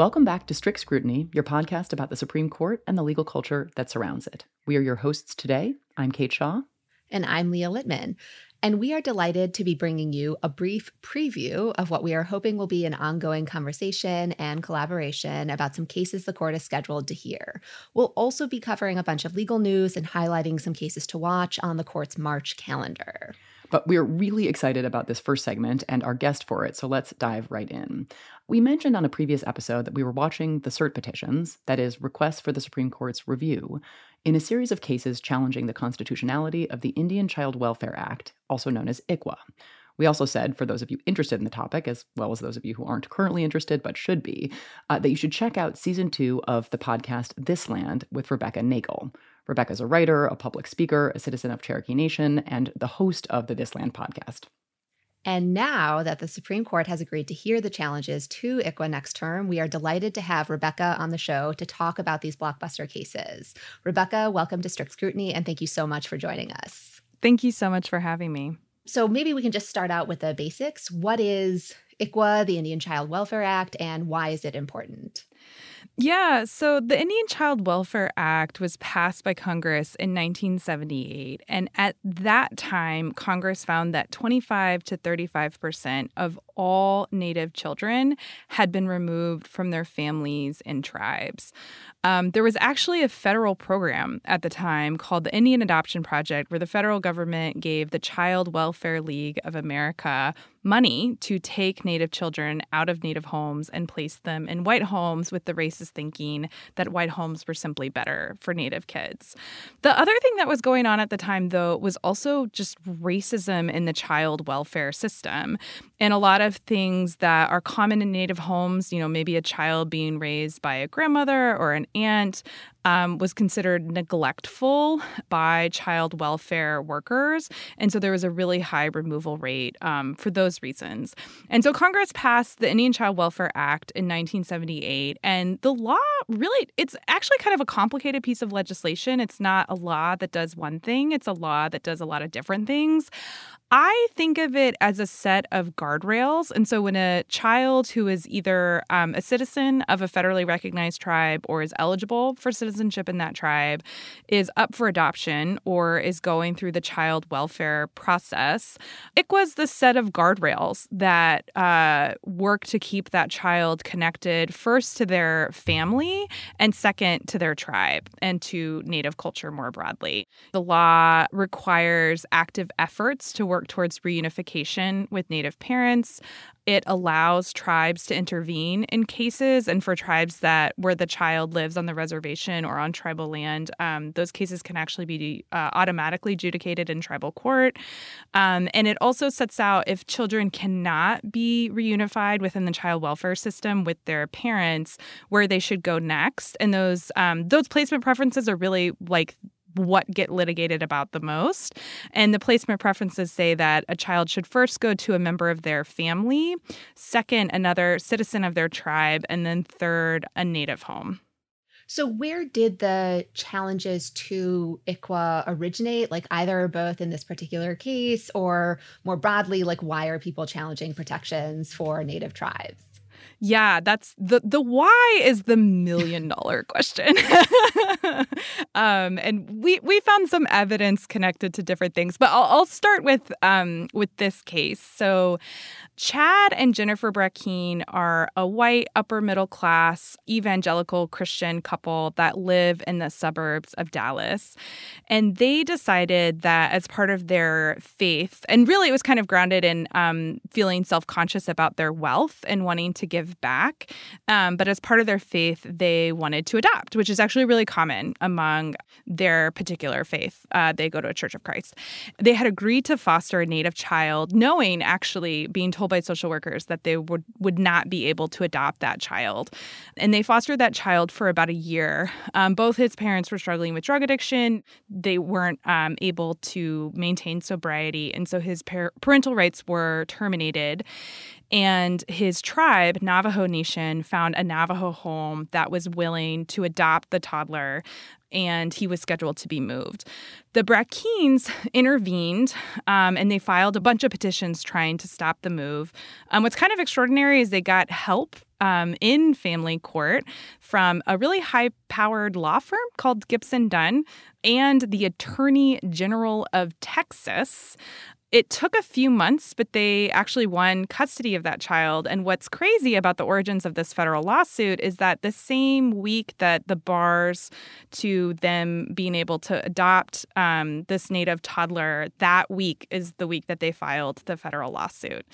Welcome back to Strict Scrutiny, your podcast about the Supreme Court and the legal culture that surrounds it. We are your hosts today. I'm Kate Shaw. And I'm Leah Littman. And we are delighted to be bringing you a brief preview of what we are hoping will be an ongoing conversation and collaboration about some cases the court is scheduled to hear. We'll also be covering a bunch of legal news and highlighting some cases to watch on the court's March calendar. But we're really excited about this first segment and our guest for it, so let's dive right in. We mentioned on a previous episode that we were watching the cert petitions, that is, requests for the Supreme Court's review, in a series of cases challenging the constitutionality of the Indian Child Welfare Act, also known as ICWA. We also said, for those of you interested in the topic, as well as those of you who aren't currently interested but should be, uh, that you should check out season two of the podcast This Land with Rebecca Nagle. Rebecca's a writer, a public speaker, a citizen of Cherokee Nation, and the host of the This Land podcast. And now that the Supreme Court has agreed to hear the challenges to ICWA next term, we are delighted to have Rebecca on the show to talk about these blockbuster cases. Rebecca, welcome to Strict Scrutiny, and thank you so much for joining us. Thank you so much for having me. So, maybe we can just start out with the basics. What is ICWA, the Indian Child Welfare Act, and why is it important? Yeah, so the Indian Child Welfare Act was passed by Congress in 1978. And at that time, Congress found that 25 to 35% of all Native children had been removed from their families and tribes. Um, there was actually a federal program at the time called the Indian Adoption Project, where the federal government gave the Child Welfare League of America money to take Native children out of Native homes and place them in white homes with the racist thinking that white homes were simply better for Native kids. The other thing that was going on at the time, though, was also just racism in the child welfare system. And a lot of things that are common in Native homes, you know, maybe a child being raised by a grandmother or an aunt, um, was considered neglectful by child welfare workers. And so there was a really high removal rate um, for those reasons. And so Congress passed the Indian Child Welfare Act in 1978. And the law really, it's actually kind of a complicated piece of legislation. It's not a law that does one thing, it's a law that does a lot of different things. I think of it as a set of guardrails. And so when a child who is either um, a citizen of a federally recognized tribe or is eligible for citizenship in that tribe is up for adoption or is going through the child welfare process, it was the set of guardrails that uh, work to keep that child connected first to their family and second to their tribe and to Native culture more broadly. The law requires active efforts to work work towards reunification with Native parents. It allows tribes to intervene in cases, and for tribes that where the child lives on the reservation or on tribal land, um, those cases can actually be uh, automatically adjudicated in tribal court. Um, and it also sets out if children cannot be reunified within the child welfare system with their parents, where they should go next. And those um, those placement preferences are really like what get litigated about the most. And the placement preferences say that a child should first go to a member of their family, second, another citizen of their tribe, and then third, a native home. So, where did the challenges to ICWA originate? Like, either or both in this particular case, or more broadly, like, why are people challenging protections for Native tribes? Yeah, that's the the why is the million dollar question. um, and we we found some evidence connected to different things, but I'll, I'll start with um, with this case. So, Chad and Jennifer Brackeen are a white upper middle class evangelical Christian couple that live in the suburbs of Dallas, and they decided that as part of their faith, and really it was kind of grounded in um, feeling self conscious about their wealth and wanting to give back. Um, but as part of their faith, they wanted to adopt, which is actually really common among their particular faith. Uh, they go to a Church of Christ. They had agreed to foster a native child, knowing actually being told by social workers that they would, would not be able to adopt that child. And they fostered that child for about a year. Um, both his parents were struggling with drug addiction. They weren't um, able to maintain sobriety. And so his par- parental rights were terminated. And his tribe, Navajo Nation, found a Navajo home that was willing to adopt the toddler, and he was scheduled to be moved. The Brackeens intervened um, and they filed a bunch of petitions trying to stop the move. Um, what's kind of extraordinary is they got help um, in family court from a really high powered law firm called Gibson Dunn and the Attorney General of Texas. It took a few months, but they actually won custody of that child. And what's crazy about the origins of this federal lawsuit is that the same week that the bars to them being able to adopt um, this native toddler, that week is the week that they filed the federal lawsuit.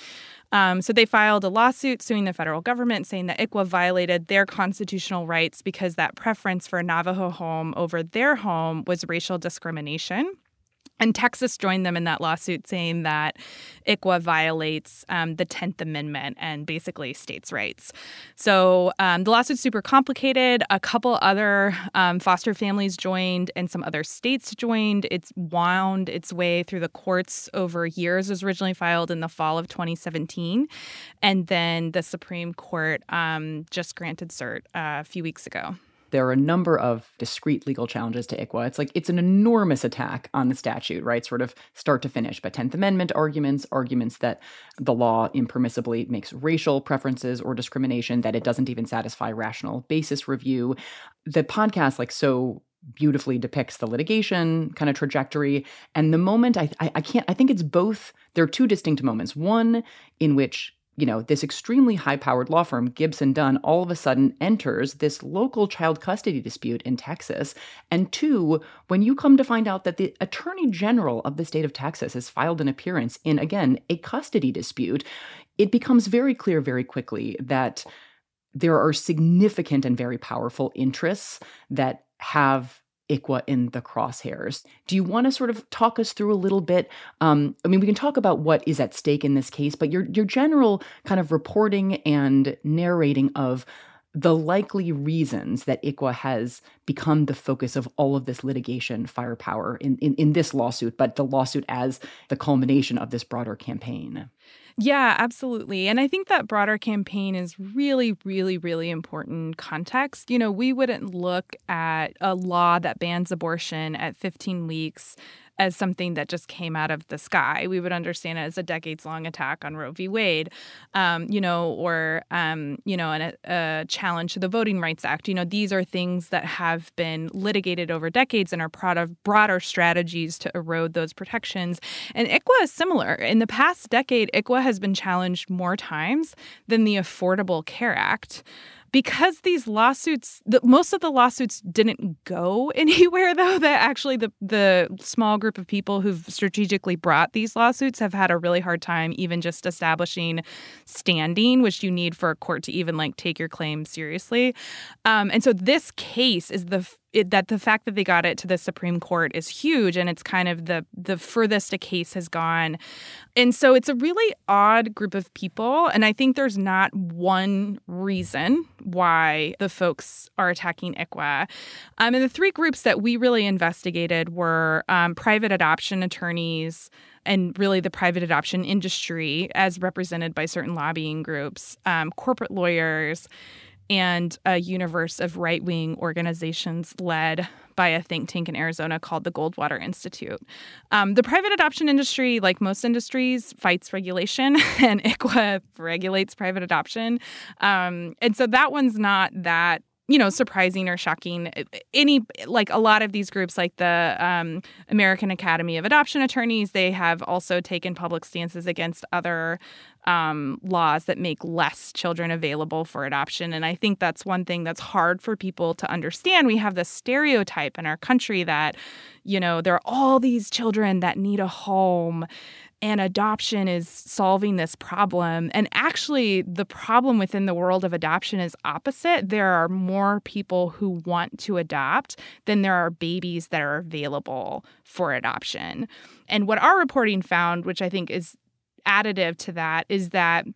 Um, so they filed a lawsuit suing the federal government saying that ICWA violated their constitutional rights because that preference for a Navajo home over their home was racial discrimination. And Texas joined them in that lawsuit, saying that ICWA violates um, the 10th Amendment and basically states' rights. So um, the lawsuit's super complicated. A couple other um, foster families joined, and some other states joined. It's wound its way through the courts over years. It was originally filed in the fall of 2017. And then the Supreme Court um, just granted cert uh, a few weeks ago there are a number of discrete legal challenges to ICWA. It's like it's an enormous attack on the statute, right? Sort of start to finish. But 10th Amendment arguments, arguments that the law impermissibly makes racial preferences or discrimination, that it doesn't even satisfy rational basis review. The podcast, like, so beautifully depicts the litigation kind of trajectory and the moment I, I, I can't i think it's both there are two distinct moments one in which you know, this extremely high powered law firm, Gibson Dunn, all of a sudden enters this local child custody dispute in Texas. And two, when you come to find out that the attorney general of the state of Texas has filed an appearance in, again, a custody dispute, it becomes very clear very quickly that there are significant and very powerful interests that have ICWA in the crosshairs. Do you want to sort of talk us through a little bit? Um, I mean, we can talk about what is at stake in this case, but your your general kind of reporting and narrating of the likely reasons that ICWA has become the focus of all of this litigation firepower in, in, in this lawsuit, but the lawsuit as the culmination of this broader campaign. Yeah, absolutely. And I think that broader campaign is really, really, really important context. You know, we wouldn't look at a law that bans abortion at 15 weeks as something that just came out of the sky. We would understand it as a decades long attack on Roe v. Wade, um, you know, or, um, you know, an, a challenge to the Voting Rights Act. You know, these are things that have been litigated over decades and are part of broader strategies to erode those protections. And ICWA is similar. In the past decade, ICWA has been challenged more times than the Affordable Care Act because these lawsuits the, most of the lawsuits didn't go anywhere though that actually the the small group of people who've strategically brought these lawsuits have had a really hard time even just establishing standing which you need for a court to even like take your claim seriously. Um, and so this case is the it, that the fact that they got it to the Supreme Court is huge, and it's kind of the the furthest a case has gone. And so it's a really odd group of people, and I think there's not one reason why the folks are attacking ICWA. Um, and the three groups that we really investigated were um, private adoption attorneys and really the private adoption industry, as represented by certain lobbying groups, um, corporate lawyers and a universe of right wing organizations led by a think tank in Arizona called the Goldwater Institute. Um, the private adoption industry, like most industries, fights regulation, and ICWA regulates private adoption. Um, and so that one's not that you know surprising or shocking any like a lot of these groups like the um, american academy of adoption attorneys they have also taken public stances against other um, laws that make less children available for adoption. And i think that's one thing that's hard for people to understand. We have this stereotype in our country that you know there are all these children that need a home and adoption is solving this problem. And actually, the problem within the world of adoption is opposite. There are more people who want to adopt than there are babies that are available for adoption. And what our reporting found, which I think is additive to that, is that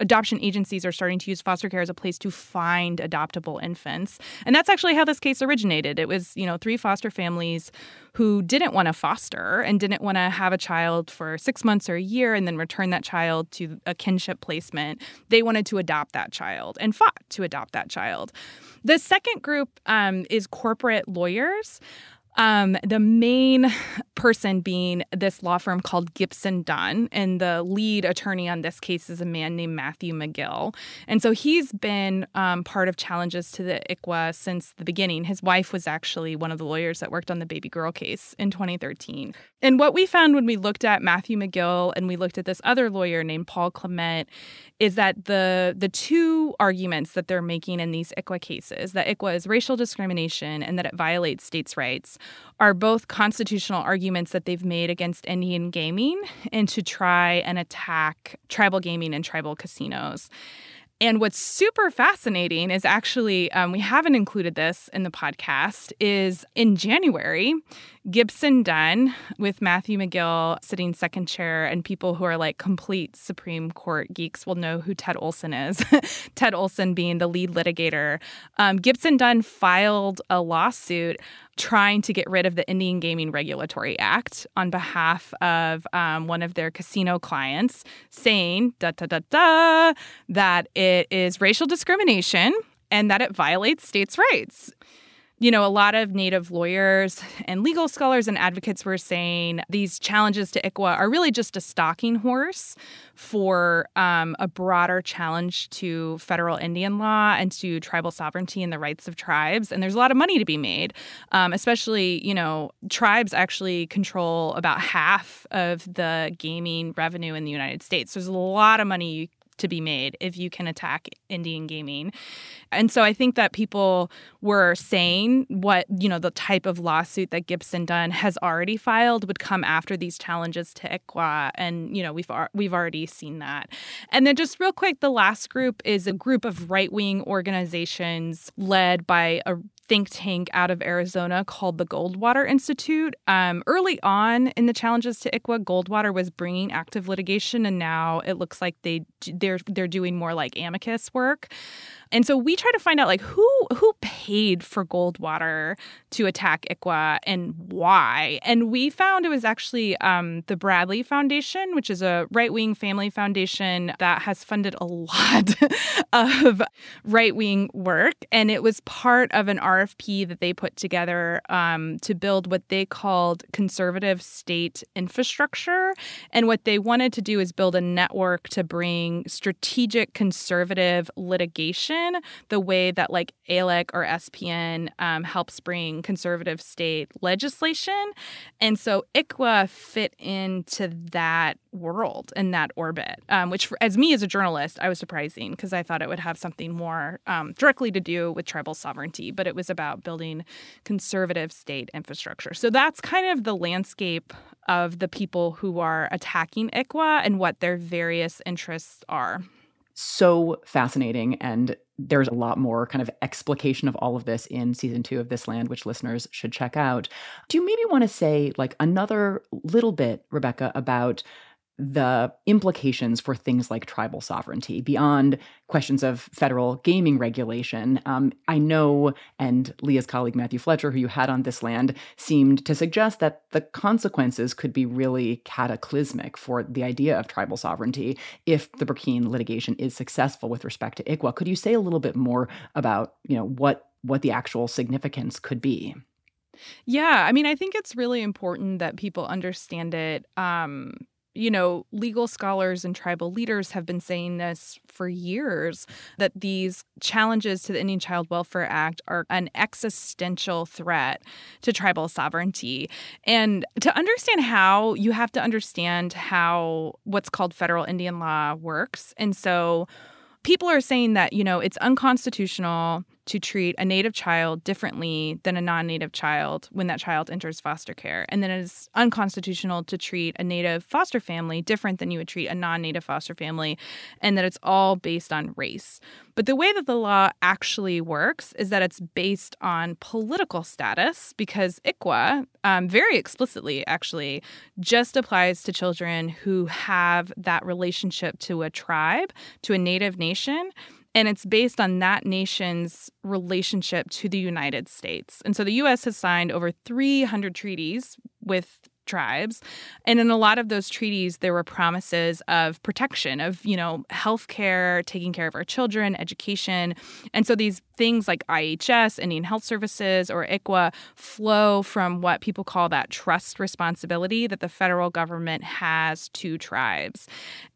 adoption agencies are starting to use foster care as a place to find adoptable infants. And that's actually how this case originated. It was, you know, three foster families who didn't want to foster and didn't want to have a child for six months or a year and then return that child to a kinship placement. They wanted to adopt that child and fought to adopt that child. The second group um, is corporate lawyers. Um, the main person being this law firm called Gibson Dunn, and the lead attorney on this case is a man named Matthew McGill. And so he's been um, part of challenges to the ICWA since the beginning. His wife was actually one of the lawyers that worked on the baby girl case in 2013. And what we found when we looked at Matthew McGill and we looked at this other lawyer named Paul Clement is that the the two arguments that they're making in these ICWA cases, that ICWA is racial discrimination and that it violates states' rights, are both constitutional arguments that they've made against Indian gaming and to try and attack tribal gaming and tribal casinos. And what's super fascinating is actually, um, we haven't included this in the podcast, is in January, Gibson Dunn with Matthew McGill sitting second chair, and people who are like complete Supreme Court geeks will know who Ted Olson is. Ted Olson being the lead litigator. Um, Gibson Dunn filed a lawsuit trying to get rid of the Indian Gaming Regulatory Act on behalf of um, one of their casino clients, saying da da da da that it is racial discrimination and that it violates states' rights you know, a lot of Native lawyers and legal scholars and advocates were saying these challenges to ICWA are really just a stalking horse for um, a broader challenge to federal Indian law and to tribal sovereignty and the rights of tribes. And there's a lot of money to be made, um, especially, you know, tribes actually control about half of the gaming revenue in the United States. There's a lot of money to be made if you can attack Indian gaming. And so I think that people were saying what, you know, the type of lawsuit that Gibson Dunn has already filed would come after these challenges to ICWA. And, you know, we've, we've already seen that. And then just real quick, the last group is a group of right wing organizations led by a think tank out of Arizona called the Goldwater Institute. Um, early on in the challenges to ICWA, Goldwater was bringing active litigation, and now it looks like they they're they're doing more like amicus work. And so we try to find out like who who paid for Goldwater to attack ICWA and why. And we found it was actually um, the Bradley Foundation, which is a right wing family foundation that has funded a lot of right wing work. And it was part of an RFP that they put together um, to build what they called conservative state infrastructure. And what they wanted to do is build a network to bring strategic conservative litigation the way that like ALEC or SPN um, helps bring conservative state legislation. And so ICWA fit into that world and that orbit, um, which for, as me as a journalist, I was surprising because I thought it would have something more um, directly to do with tribal sovereignty, but it was about building conservative state infrastructure. So that's kind of the landscape of the people who are attacking ICWA and what their various interests are so fascinating. And there's a lot more kind of explication of all of this in season two of This Land, which listeners should check out. Do you maybe want to say, like, another little bit, Rebecca, about the implications for things like tribal sovereignty beyond questions of federal gaming regulation. Um, I know, and Leah's colleague Matthew Fletcher, who you had on this land, seemed to suggest that the consequences could be really cataclysmic for the idea of tribal sovereignty if the Brackeen litigation is successful with respect to ICWA. Could you say a little bit more about, you know, what what the actual significance could be? Yeah, I mean, I think it's really important that people understand it. Um, you know, legal scholars and tribal leaders have been saying this for years that these challenges to the Indian Child Welfare Act are an existential threat to tribal sovereignty. And to understand how, you have to understand how what's called federal Indian law works. And so people are saying that, you know, it's unconstitutional to treat a native child differently than a non native child when that child enters foster care. And then it is unconstitutional to treat a native foster family different than you would treat a non native foster family, and that it's all based on race. But the way that the law actually works is that it's based on political status because ICWA, um, very explicitly actually, just applies to children who have that relationship to a tribe, to a native nation and it's based on that nation's relationship to the United States. And so the US has signed over 300 treaties with tribes. And in a lot of those treaties, there were promises of protection, of, you know, healthcare, taking care of our children, education. And so these things like IHS, Indian Health Services, or ICWA flow from what people call that trust responsibility that the federal government has to tribes.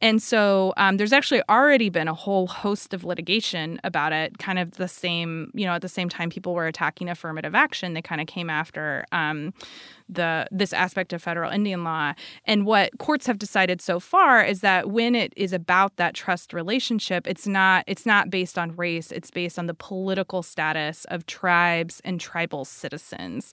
And so um, there's actually already been a whole host of litigation about it, kind of the same, you know, at the same time people were attacking affirmative action, they kind of came after. Um, the this aspect of federal Indian law. And what courts have decided so far is that when it is about that trust relationship, it's not it's not based on race, it's based on the political status of tribes and tribal citizens.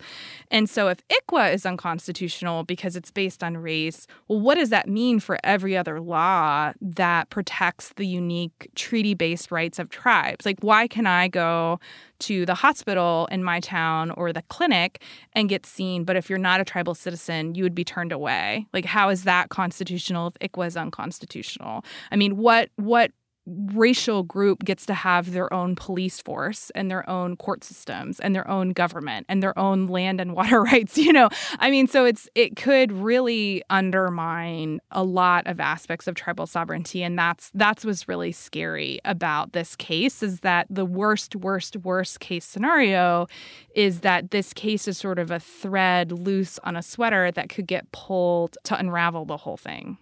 And so if ICWA is unconstitutional because it's based on race, well what does that mean for every other law that protects the unique treaty-based rights of tribes? Like why can I go to the hospital in my town or the clinic and get seen. But if you're not a tribal citizen, you would be turned away. Like, how is that constitutional if ICWA is unconstitutional? I mean, what what racial group gets to have their own police force and their own court systems and their own government and their own land and water rights you know? I mean so it's it could really undermine a lot of aspects of tribal sovereignty and that's that's what's really scary about this case is that the worst worst worst case scenario is that this case is sort of a thread loose on a sweater that could get pulled to unravel the whole thing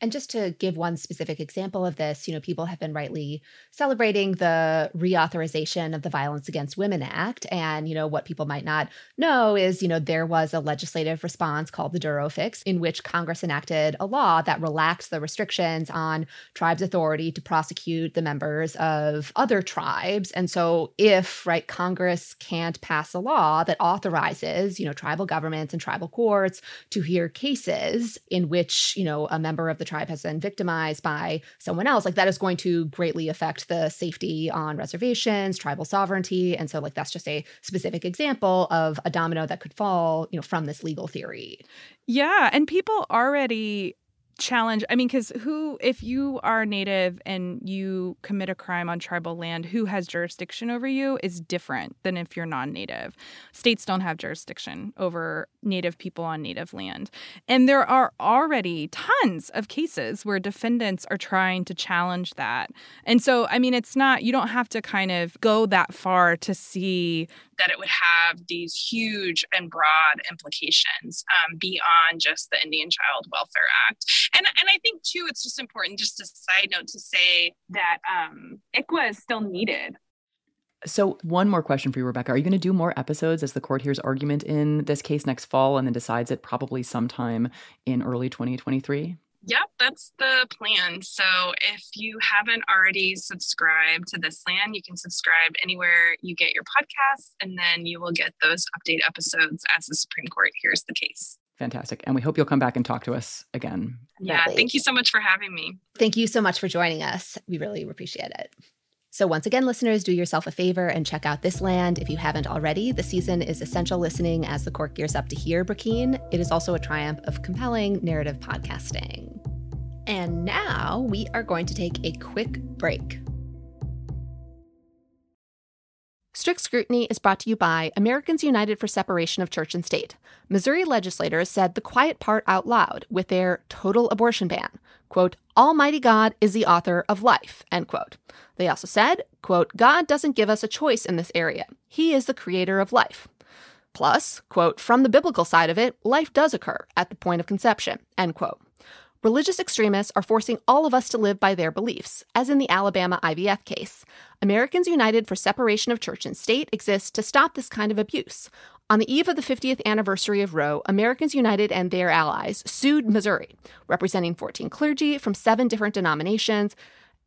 and just to give one specific example of this, you know, people have been rightly celebrating the reauthorization of the Violence Against Women Act. And, you know, what people might not know is, you know, there was a legislative response called the Duro Fix, in which Congress enacted a law that relaxed the restrictions on tribes' authority to prosecute the members of other tribes. And so, if, right, Congress can't pass a law that authorizes, you know, tribal governments and tribal courts to hear cases in which, you know, a member of the tribe has been victimized by someone else, like that is going to greatly affect the safety on reservations, tribal sovereignty. And so, like, that's just a specific example of a domino that could fall, you know, from this legal theory. Yeah. And people already challenge i mean because who if you are native and you commit a crime on tribal land who has jurisdiction over you is different than if you're non-native. States don't have jurisdiction over native people on native land. And there are already tons of cases where defendants are trying to challenge that. And so i mean it's not you don't have to kind of go that far to see that it would have these huge and broad implications um, beyond just the indian child welfare act and and I think too, it's just important, just a side note, to say that um, ICWA is still needed. So, one more question for you, Rebecca. Are you going to do more episodes as the court hears argument in this case next fall and then decides it probably sometime in early 2023? Yep, that's the plan. So if you haven't already subscribed to This Land, you can subscribe anywhere you get your podcasts, and then you will get those update episodes as the Supreme Court hears the case. Fantastic. And we hope you'll come back and talk to us again. Yeah, thank you so much for having me. Thank you so much for joining us. We really appreciate it. So, once again, listeners, do yourself a favor and check out This Land if you haven't already. The season is essential listening as the court gears up to hear Brackeen. It is also a triumph of compelling narrative podcasting. And now we are going to take a quick break. Strict Scrutiny is brought to you by Americans United for Separation of Church and State. Missouri legislators said the quiet part out loud with their total abortion ban. Quote, Almighty God is the author of life, end quote. They also said, quote, God doesn't give us a choice in this area. He is the creator of life. Plus, quote, from the biblical side of it, life does occur at the point of conception, end quote. Religious extremists are forcing all of us to live by their beliefs, as in the Alabama IVF case. Americans United for Separation of Church and State exists to stop this kind of abuse. On the eve of the 50th anniversary of Roe, Americans United and their allies sued Missouri, representing 14 clergy from seven different denominations.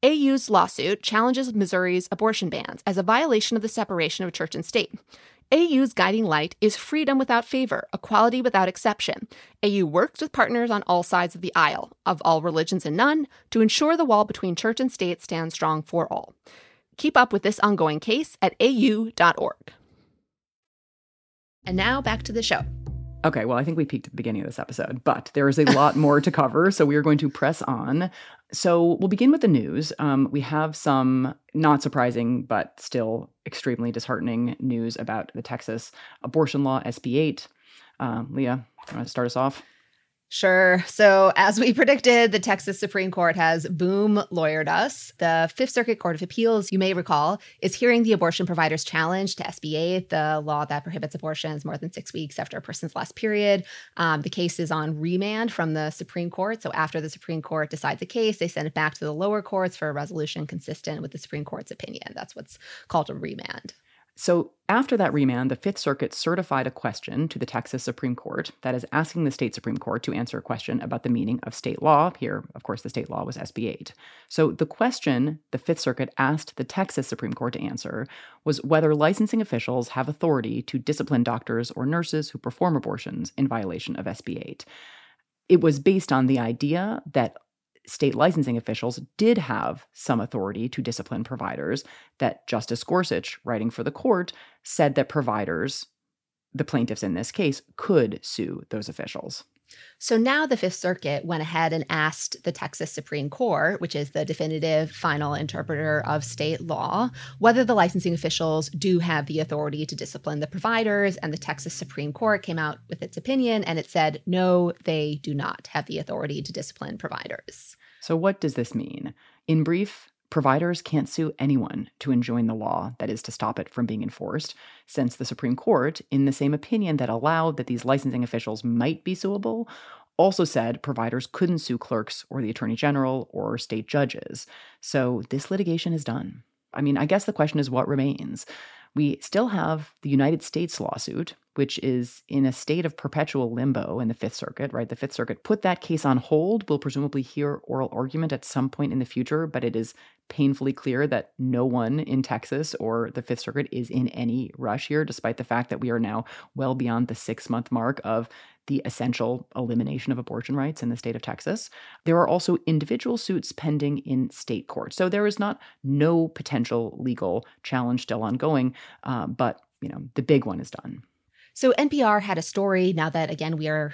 AU's lawsuit challenges Missouri's abortion bans as a violation of the separation of church and state. AU's guiding light is freedom without favor, equality without exception. AU works with partners on all sides of the aisle, of all religions and none, to ensure the wall between church and state stands strong for all. Keep up with this ongoing case at au.org. And now back to the show. Okay, well, I think we peaked at the beginning of this episode, but there is a lot more to cover, so we are going to press on. So we'll begin with the news. Um, we have some not surprising, but still extremely disheartening news about the Texas abortion law, SB 8. Uh, Leah, you want to start us off? Sure. So, as we predicted, the Texas Supreme Court has boom lawyered us. The Fifth Circuit Court of Appeals, you may recall, is hearing the abortion provider's challenge to SB 8, the law that prohibits abortions more than six weeks after a person's last period. Um, the case is on remand from the Supreme Court. So, after the Supreme Court decides the case, they send it back to the lower courts for a resolution consistent with the Supreme Court's opinion. That's what's called a remand. So, after that remand, the Fifth Circuit certified a question to the Texas Supreme Court that is asking the state Supreme Court to answer a question about the meaning of state law. Here, of course, the state law was SB 8. So, the question the Fifth Circuit asked the Texas Supreme Court to answer was whether licensing officials have authority to discipline doctors or nurses who perform abortions in violation of SB 8. It was based on the idea that state licensing officials did have some authority to discipline providers, that Justice Gorsuch, writing for the court, said that providers, the plaintiffs in this case, could sue those officials. So now the Fifth Circuit went ahead and asked the Texas Supreme Court, which is the definitive final interpreter of state law, whether the licensing officials do have the authority to discipline the providers. And the Texas Supreme Court came out with its opinion and it said, no, they do not have the authority to discipline providers. So, what does this mean? In brief, providers can't sue anyone to enjoin the law, that is, to stop it from being enforced, since the Supreme Court, in the same opinion that allowed that these licensing officials might be suable, also said providers couldn't sue clerks or the attorney general or state judges. So, this litigation is done. I mean, I guess the question is what remains? We still have the United States lawsuit, which is in a state of perpetual limbo in the Fifth Circuit, right? The Fifth Circuit put that case on hold. We'll presumably hear oral argument at some point in the future, but it is painfully clear that no one in Texas or the Fifth Circuit is in any rush here, despite the fact that we are now well beyond the six month mark of the essential elimination of abortion rights in the state of Texas. There are also individual suits pending in state court. So there is not no potential legal challenge still ongoing, uh, but you know the big one is done. So NPR had a story now that again we are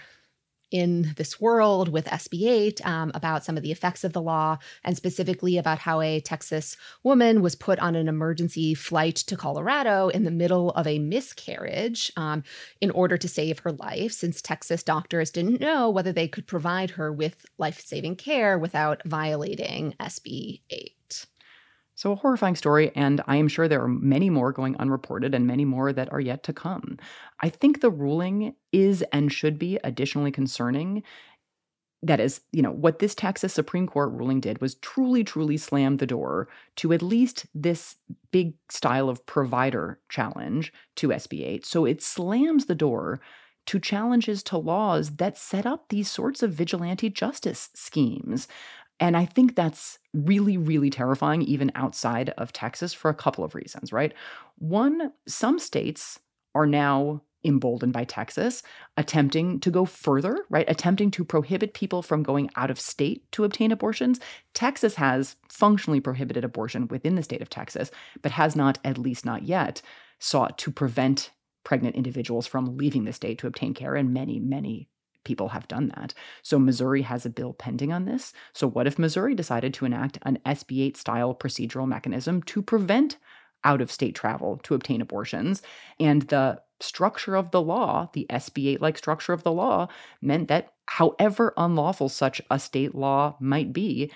in this world with SB 8 um, about some of the effects of the law, and specifically about how a Texas woman was put on an emergency flight to Colorado in the middle of a miscarriage um, in order to save her life, since Texas doctors didn't know whether they could provide her with life saving care without violating SB 8. So, a horrifying story, and I am sure there are many more going unreported and many more that are yet to come. I think the ruling is and should be additionally concerning. That is, you know, what this Texas Supreme Court ruling did was truly, truly slam the door to at least this big style of provider challenge to SB 8. So it slams the door to challenges to laws that set up these sorts of vigilante justice schemes. And I think that's really, really terrifying, even outside of Texas, for a couple of reasons, right? One, some states are now emboldened by Texas, attempting to go further, right? Attempting to prohibit people from going out of state to obtain abortions. Texas has functionally prohibited abortion within the state of Texas, but has not, at least not yet, sought to prevent pregnant individuals from leaving the state to obtain care. And many, many people have done that. So Missouri has a bill pending on this. So what if Missouri decided to enact an SB 8 style procedural mechanism to prevent out of state travel to obtain abortions? And the structure of the law, the SB 8 like structure of the law, meant that however unlawful such a state law might be,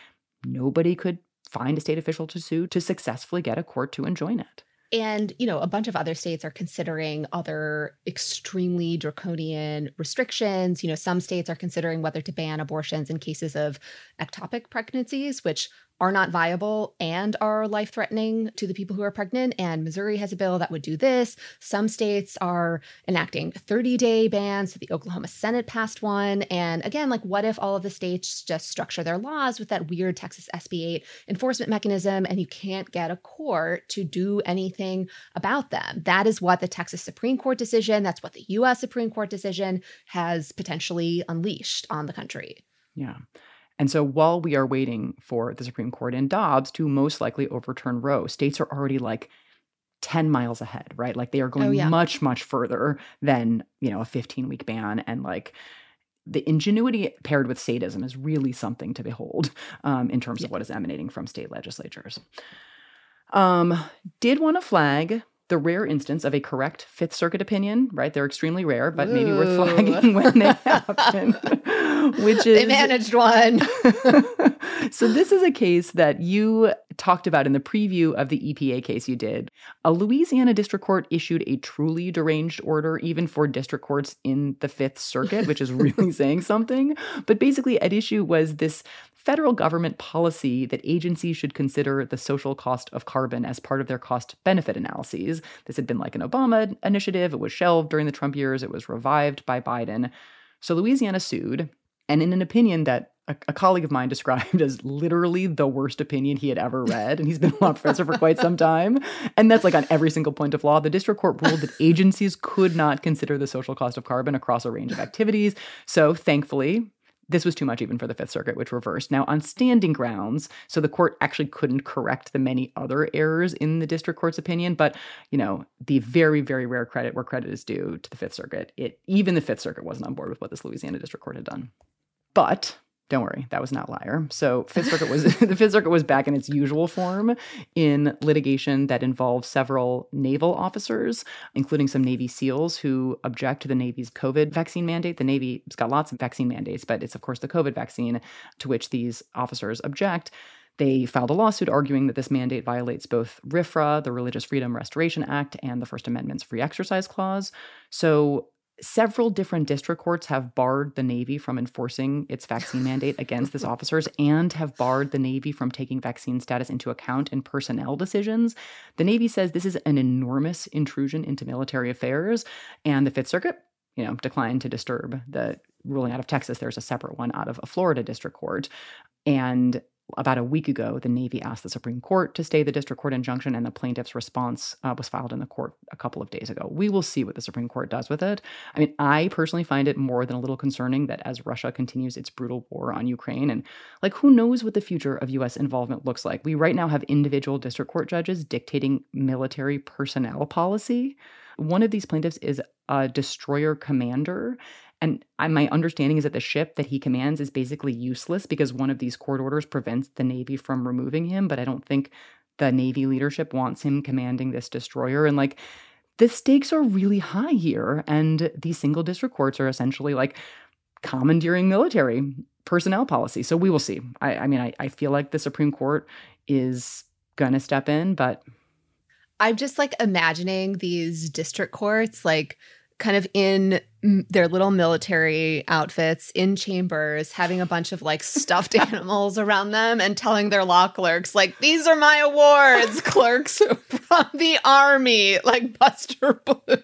nobody could find a state official to sue to successfully get a court to enjoin it. And, you know, a bunch of other states are considering other extremely draconian restrictions. You know, some states are considering whether to ban abortions in cases of ectopic pregnancies, which are not viable and are life threatening to the people who are pregnant. And Missouri has a bill that would do this. Some states are enacting 30 day bans. So the Oklahoma Senate passed one. And again, like, what if all of the states just structure their laws with that weird Texas SB 8 enforcement mechanism and you can't get a court to do anything about them? That is what the Texas Supreme Court decision, that's what the US Supreme Court decision has potentially unleashed on the country. Yeah. And so while we are waiting for the Supreme Court in Dobbs to most likely overturn Roe, states are already like 10 miles ahead, right? Like they are going oh, yeah. much, much further than, you know, a 15 week ban. And like the ingenuity paired with sadism is really something to behold um, in terms yeah. of what is emanating from state legislatures. Um, did want to flag the rare instance of a correct Fifth Circuit opinion, right? They're extremely rare, but Ooh. maybe worth flagging when they happen, which is. They managed one. so, this is a case that you talked about in the preview of the EPA case you did. A Louisiana district court issued a truly deranged order, even for district courts in the Fifth Circuit, which is really saying something. But basically, at issue was this federal government policy that agencies should consider the social cost of carbon as part of their cost benefit analyses. This had been like an Obama initiative. It was shelved during the Trump years, it was revived by Biden. So Louisiana sued, and in an opinion that a, a, colleague of mine described as literally the worst opinion he had ever read. And he's been a law professor for quite some time. And that's like on every single point of law. The district court ruled that agencies could not consider the social cost of carbon across a range of activities. So thankfully, this was too much even for the Fifth Circuit, which reversed. Now, on standing grounds, so the court actually couldn't correct the many other errors in the district court's opinion, but you know, the very, very rare credit where credit is due to the Fifth Circuit, it even the Fifth Circuit wasn't on board with what this Louisiana district court had done. But don't worry, that was not liar. So Fifth Circuit was the Fifth Circuit was back in its usual form in litigation that involved several naval officers, including some Navy SEALs who object to the Navy's COVID vaccine mandate. The Navy's got lots of vaccine mandates, but it's of course the COVID vaccine to which these officers object. They filed a lawsuit arguing that this mandate violates both RFRA, the Religious Freedom Restoration Act, and the First Amendment's free exercise clause. So Several different district courts have barred the Navy from enforcing its vaccine mandate against these officers and have barred the Navy from taking vaccine status into account in personnel decisions. The Navy says this is an enormous intrusion into military affairs, and the Fifth Circuit, you know, declined to disturb the ruling out of Texas. There's a separate one out of a Florida district court. And about a week ago, the Navy asked the Supreme Court to stay the district court injunction, and the plaintiff's response uh, was filed in the court a couple of days ago. We will see what the Supreme Court does with it. I mean, I personally find it more than a little concerning that as Russia continues its brutal war on Ukraine, and like who knows what the future of U.S. involvement looks like. We right now have individual district court judges dictating military personnel policy. One of these plaintiffs is a destroyer commander. And I, my understanding is that the ship that he commands is basically useless because one of these court orders prevents the Navy from removing him. But I don't think the Navy leadership wants him commanding this destroyer. And like, the stakes are really high here. And these single district courts are essentially like commandeering military personnel policy. So we will see. I, I mean, I, I feel like the Supreme Court is going to step in, but. I'm just like imagining these district courts like kind of in their little military outfits in chambers having a bunch of like stuffed animals around them and telling their law clerks like these are my awards. Clerks from the army like buster blue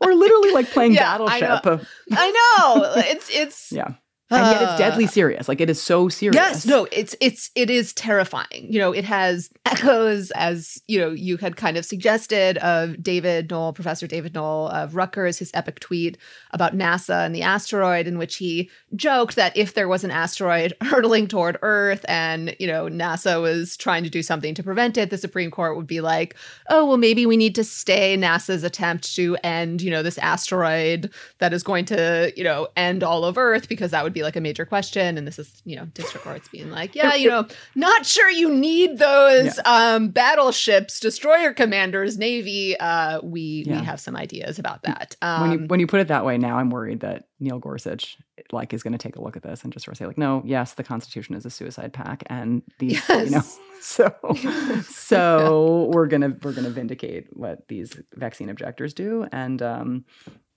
or literally like playing yeah, battleship. I know. I know. It's it's yeah and yet it's uh, deadly serious. Like it is so serious. Yes, no, it's it's it is terrifying. You know, it has echoes, as you know, you had kind of suggested of David Noll, Professor David Noll of Rutgers, his epic tweet about NASA and the asteroid, in which he joked that if there was an asteroid hurtling toward Earth and you know NASA was trying to do something to prevent it, the Supreme Court would be like, oh well, maybe we need to stay NASA's attempt to end you know this asteroid that is going to you know end all of Earth because that would be like a major question. And this is, you know, district courts being like, yeah, you know, not sure you need those yeah. um, battleships, destroyer commanders, Navy. Uh, we yeah. we have some ideas about that. Um, when you um, when you put it that way, now I'm worried that Neil Gorsuch like is going to take a look at this and just sort of say like, no, yes, the Constitution is a suicide pact, and these, yes. you know, so so yeah. we're gonna we're gonna vindicate what these vaccine objectors do, and um,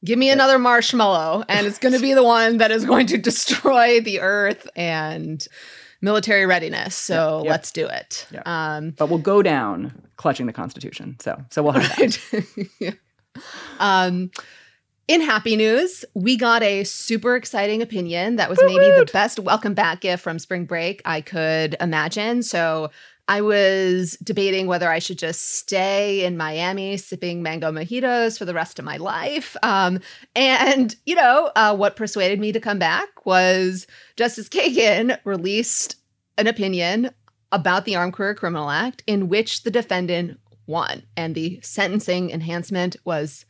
Give me another marshmallow, and it's going to be the one that is going to destroy the earth and military readiness. So yep. let's do it. Yep. Um, but we'll go down clutching the Constitution. So so we'll have right. that. yeah. um, in happy news, we got a super exciting opinion that was maybe the best welcome back gift from spring break I could imagine. So I was debating whether I should just stay in Miami sipping mango mojitos for the rest of my life. Um, and, you know, uh, what persuaded me to come back was Justice Kagan released an opinion about the Armed Career Criminal Act in which the defendant won and the sentencing enhancement was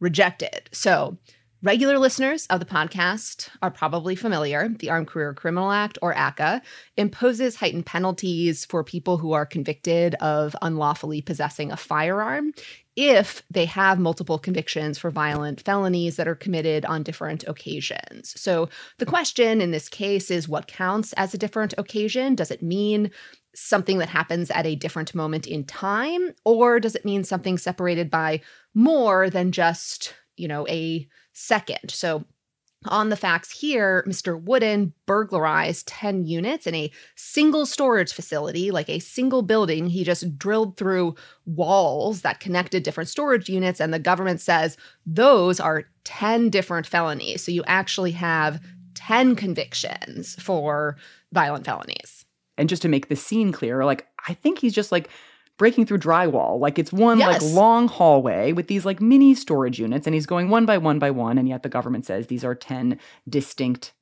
rejected. So, Regular listeners of the podcast are probably familiar. The Armed Career Criminal Act, or ACCA, imposes heightened penalties for people who are convicted of unlawfully possessing a firearm if they have multiple convictions for violent felonies that are committed on different occasions. So the question in this case is what counts as a different occasion? Does it mean something that happens at a different moment in time, or does it mean something separated by more than just, you know, a second. So on the facts here, Mr. Wooden burglarized 10 units in a single storage facility, like a single building. He just drilled through walls that connected different storage units, and the government says those are 10 different felonies. So you actually have 10 convictions for violent felonies. And just to make the scene clear, like, I think he's just like breaking through drywall. Like it's one yes. like long hallway with these like mini storage units, and he's going one by one by one. And yet the government says these are 10 distinct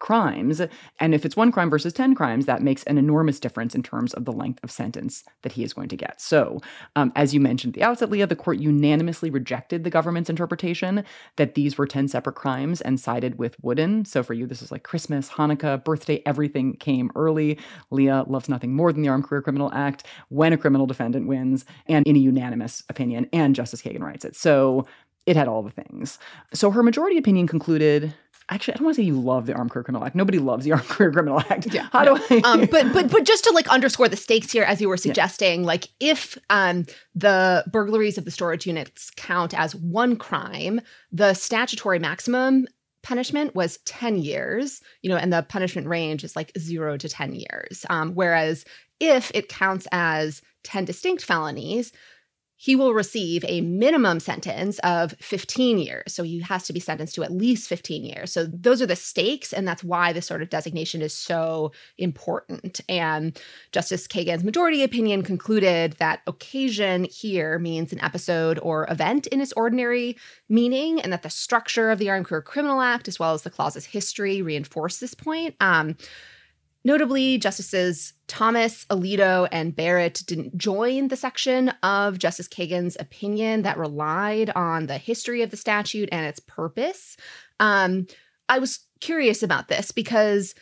crimes. And if it's one crime versus 10 crimes, that makes an enormous difference in terms of the length of sentence that he is going to get. So, um, as you mentioned at the outset, Leah, the court unanimously rejected the government's interpretation that these were 10 separate crimes and sided with Wooden. So, for you, this is like Christmas, Hanukkah, birthday, everything came early. Leah loves nothing more than the Armed Career Criminal Act when a criminal defendant wins, and in a unanimous opinion, and Justice Kagan writes it. So, it had all the things. So, her majority opinion concluded actually, I don't want to say you love the Armed Career Criminal Act. Nobody loves the Armed Career Criminal Act. Yeah. How do I? um, but but but just to like underscore the stakes here, as you were suggesting, yeah. like if um, the burglaries of the storage units count as one crime, the statutory maximum punishment was 10 years you know and the punishment range is like 0 to 10 years um, whereas if it counts as 10 distinct felonies he will receive a minimum sentence of 15 years. So he has to be sentenced to at least 15 years. So those are the stakes. And that's why this sort of designation is so important. And Justice Kagan's majority opinion concluded that occasion here means an episode or event in its ordinary meaning, and that the structure of the Armed Career Criminal Act, as well as the clause's history, reinforce this point. Um, Notably, Justices Thomas, Alito, and Barrett didn't join the section of Justice Kagan's opinion that relied on the history of the statute and its purpose. Um, I was curious about this because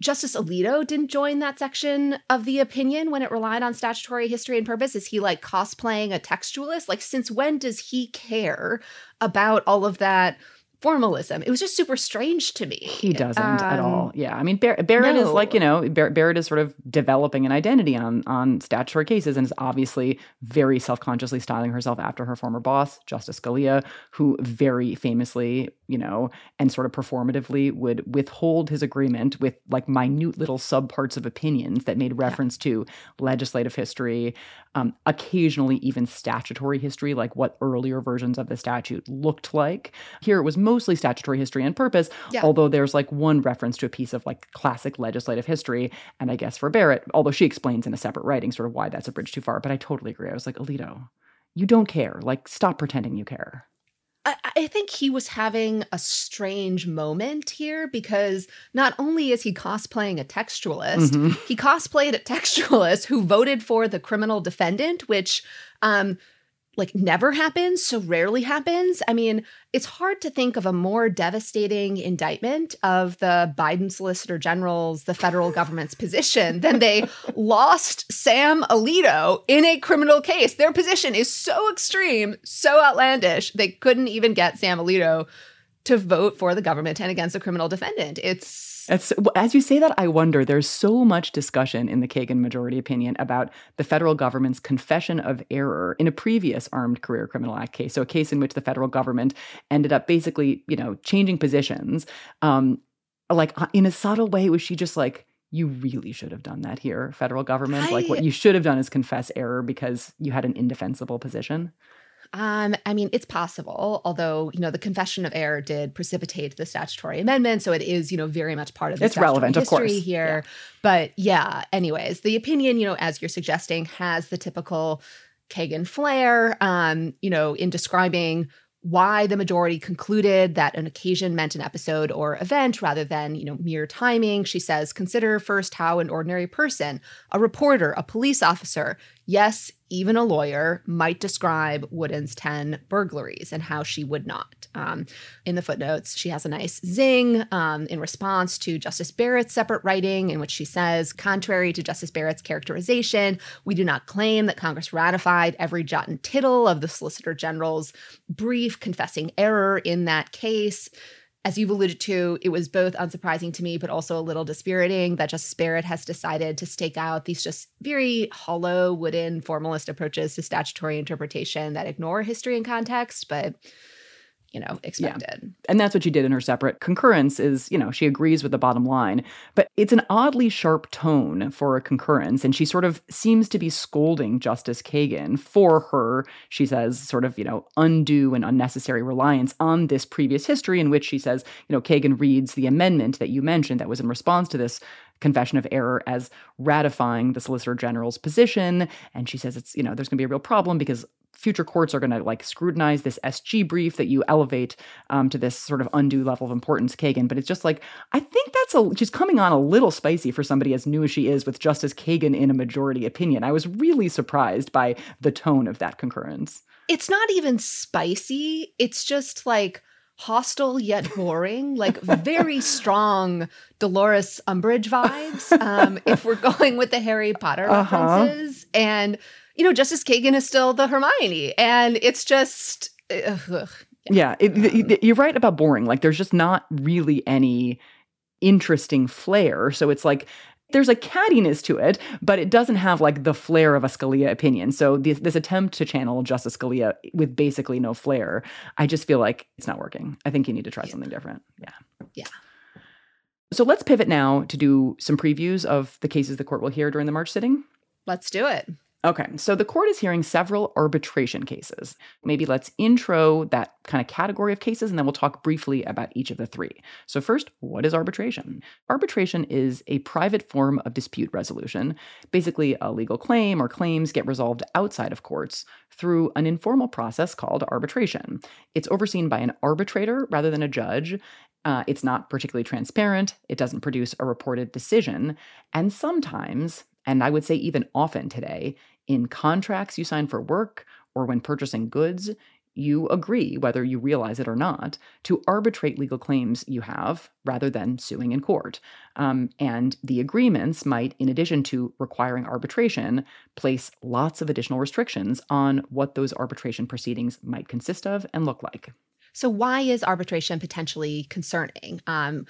Justice Alito didn't join that section of the opinion when it relied on statutory history and purpose. Is he like cosplaying a textualist? Like, since when does he care about all of that? Formalism. It was just super strange to me. He doesn't um, at all. Yeah, I mean Bar- Barrett no. is like you know Bar- Barrett is sort of developing an identity on on statutory cases and is obviously very self consciously styling herself after her former boss Justice Scalia, who very famously you know and sort of performatively would withhold his agreement with like minute little subparts of opinions that made reference yeah. to legislative history um, occasionally even statutory history, like what earlier versions of the statute looked like. Here it was mostly statutory history and purpose, yeah. although there's like one reference to a piece of like classic legislative history. And I guess for Barrett, although she explains in a separate writing sort of why that's a bridge too far, but I totally agree. I was like, Alito, you don't care. Like, stop pretending you care. I, I think he was having a strange moment here because not only is he cosplaying a textualist, mm-hmm. he cosplayed a textualist who voted for the criminal defendant, which um, like never happens, so rarely happens. I mean, it's hard to think of a more devastating indictment of the Biden Solicitor General's, the federal government's position than they lost Sam Alito in a criminal case. Their position is so extreme, so outlandish, they couldn't even get Sam Alito to vote for the government and against a criminal defendant. It's it's, as you say that, I wonder. There's so much discussion in the Kagan majority opinion about the federal government's confession of error in a previous Armed Career Criminal Act case. So, a case in which the federal government ended up basically, you know, changing positions. Um, like uh, in a subtle way, was she just like, you really should have done that here, federal government? I, like, what you should have done is confess error because you had an indefensible position. Um, I mean, it's possible, although you know the confession of error did precipitate the statutory amendment, so it is you know very much part of the it's relevant, of course. here. Yeah. But yeah, anyways, the opinion, you know, as you're suggesting, has the typical Kagan flair. Um, you know, in describing why the majority concluded that an occasion meant an episode or event rather than, you know, mere timing. She says, consider first how an ordinary person, a reporter, a police officer, yes, even a lawyer might describe Wooden's 10 burglaries and how she would not. Um, in the footnotes, she has a nice zing um, in response to Justice Barrett's separate writing, in which she says, contrary to Justice Barrett's characterization, we do not claim that Congress ratified every jot and tittle of the Solicitor General's brief confessing error in that case as you've alluded to, it was both unsurprising to me, but also a little dispiriting that Justice Barrett has decided to stake out these just very hollow, wooden, formalist approaches to statutory interpretation that ignore history and context. But you know, expected. Yeah. And that's what she did in her separate concurrence is, you know, she agrees with the bottom line, but it's an oddly sharp tone for a concurrence and she sort of seems to be scolding Justice Kagan for her, she says, sort of, you know, undue and unnecessary reliance on this previous history in which she says, you know, Kagan reads the amendment that you mentioned that was in response to this confession of error as ratifying the solicitor general's position and she says it's you know there's going to be a real problem because future courts are going to like scrutinize this SG brief that you elevate um, to this sort of undue level of importance, Kagan. But it's just like I think that's a she's coming on a little spicy for somebody as new as she is with Justice Kagan in a majority opinion. I was really surprised by the tone of that concurrence. It's not even spicy. It's just like hostile yet boring, like very strong Dolores Umbridge vibes. Um, if we're going with the Harry Potter uh-huh. references, and you know, Justice Kagan is still the Hermione, and it's just. Ugh, yeah, it, it, you're right about boring. Like, there's just not really any interesting flair. So it's like there's a cattiness to it, but it doesn't have like the flair of a Scalia opinion. So this, this attempt to channel Justice Scalia with basically no flair, I just feel like it's not working. I think you need to try something different. Yeah. Yeah. So let's pivot now to do some previews of the cases the court will hear during the March sitting. Let's do it. Okay, so the court is hearing several arbitration cases. Maybe let's intro that kind of category of cases and then we'll talk briefly about each of the three. So, first, what is arbitration? Arbitration is a private form of dispute resolution. Basically, a legal claim or claims get resolved outside of courts through an informal process called arbitration. It's overseen by an arbitrator rather than a judge, uh, it's not particularly transparent. It doesn't produce a reported decision. And sometimes, and I would say even often today, in contracts you sign for work or when purchasing goods, you agree, whether you realize it or not, to arbitrate legal claims you have rather than suing in court. Um, and the agreements might, in addition to requiring arbitration, place lots of additional restrictions on what those arbitration proceedings might consist of and look like. So, why is arbitration potentially concerning? Um,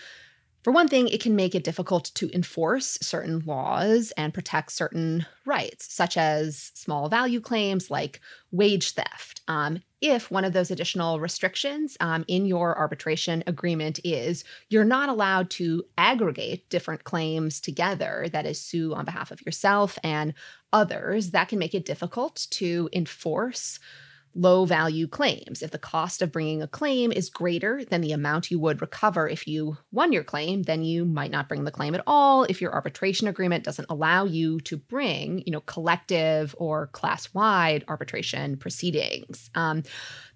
For one thing, it can make it difficult to enforce certain laws and protect certain rights, such as small value claims like wage theft. Um, if one of those additional restrictions um, in your arbitration agreement is you're not allowed to aggregate different claims together, that is, sue on behalf of yourself and others, that can make it difficult to enforce low value claims. If the cost of bringing a claim is greater than the amount you would recover if you won your claim, then you might not bring the claim at all. If your arbitration agreement doesn't allow you to bring, you know, collective or class-wide arbitration proceedings. Um,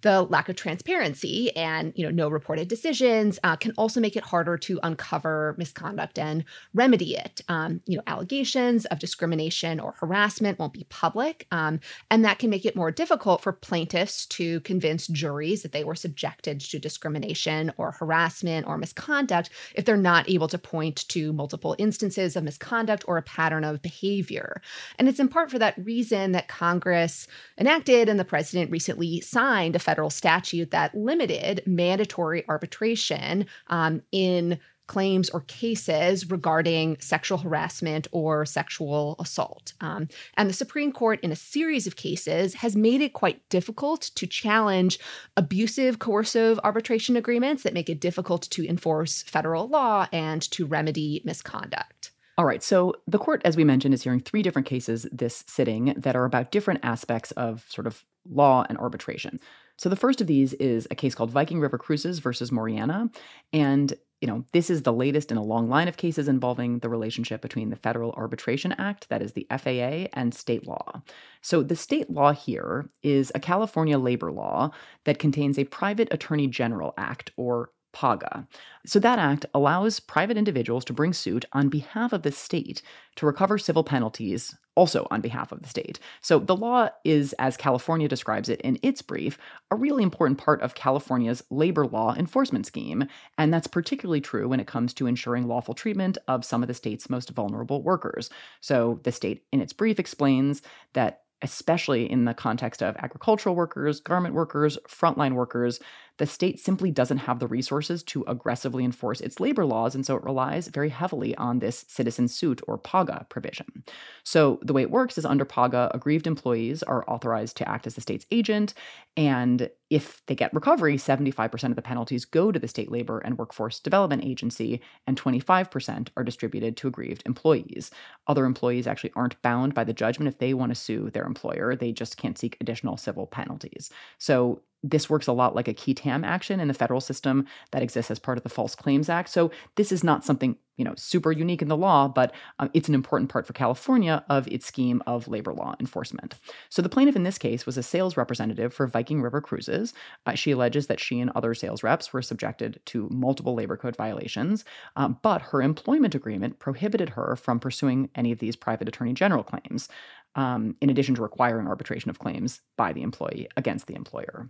the lack of transparency and you know no reported decisions uh, can also make it harder to uncover misconduct and remedy it. Um, you know, allegations of discrimination or harassment won't be public, um, and that can make it more difficult for plaintiffs to convince juries that they were subjected to discrimination or harassment or misconduct if they're not able to point to multiple instances of misconduct or a pattern of behavior. And it's in part for that reason that Congress enacted and the president recently signed a federal statute that limited mandatory arbitration um, in claims or cases regarding sexual harassment or sexual assault. Um, and the Supreme Court, in a series of cases, has made it quite difficult to challenge abusive, coercive arbitration agreements that make it difficult to enforce federal law and to remedy misconduct. All right. So the court, as we mentioned, is hearing three different cases this sitting that are about different aspects of sort of law and arbitration. So the first of these is a case called Viking River Cruises versus Moriana. And, you know, this is the latest in a long line of cases involving the relationship between the Federal Arbitration Act, that is the FAA, and state law. So the state law here is a California labor law that contains a Private Attorney General Act, or PAGA. So that act allows private individuals to bring suit on behalf of the state to recover civil penalties also on behalf of the state. So the law is, as California describes it in its brief, a really important part of California's labor law enforcement scheme. And that's particularly true when it comes to ensuring lawful treatment of some of the state's most vulnerable workers. So the state, in its brief, explains that especially in the context of agricultural workers, garment workers, frontline workers, the state simply doesn't have the resources to aggressively enforce its labor laws, and so it relies very heavily on this citizen suit or PAGA provision. So the way it works is under PAGA, aggrieved employees are authorized to act as the state's agent, and if they get recovery, 75% of the penalties go to the State Labor and Workforce Development Agency, and 25% are distributed to aggrieved employees. Other employees actually aren't bound by the judgment if they want to sue their employer, they just can't seek additional civil penalties. So this works a lot like a qui tam action in the federal system that exists as part of the False Claims Act. So this is not something you know super unique in the law, but um, it's an important part for California of its scheme of labor law enforcement. So the plaintiff in this case was a sales representative for Viking River Cruises. Uh, she alleges that she and other sales reps were subjected to multiple labor code violations, um, but her employment agreement prohibited her from pursuing any of these private attorney general claims. Um, in addition to requiring arbitration of claims by the employee against the employer.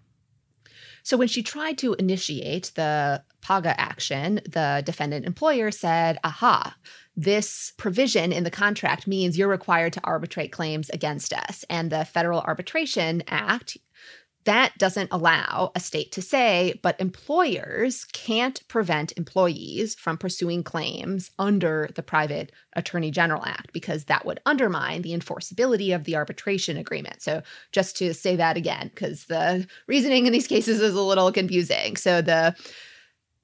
So when she tried to initiate the PAGA action, the defendant employer said, aha, this provision in the contract means you're required to arbitrate claims against us. And the Federal Arbitration Act that doesn't allow a state to say, but employers can't prevent employees from pursuing claims under the Private Attorney General Act because that would undermine the enforceability of the arbitration agreement. So, just to say that again, because the reasoning in these cases is a little confusing. So, the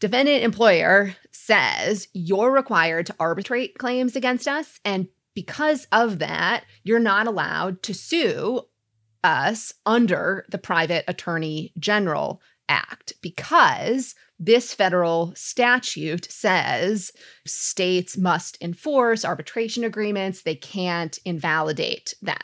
defendant employer says you're required to arbitrate claims against us. And because of that, you're not allowed to sue us under the Private Attorney General Act because this federal statute says states must enforce arbitration agreements, they can't invalidate them.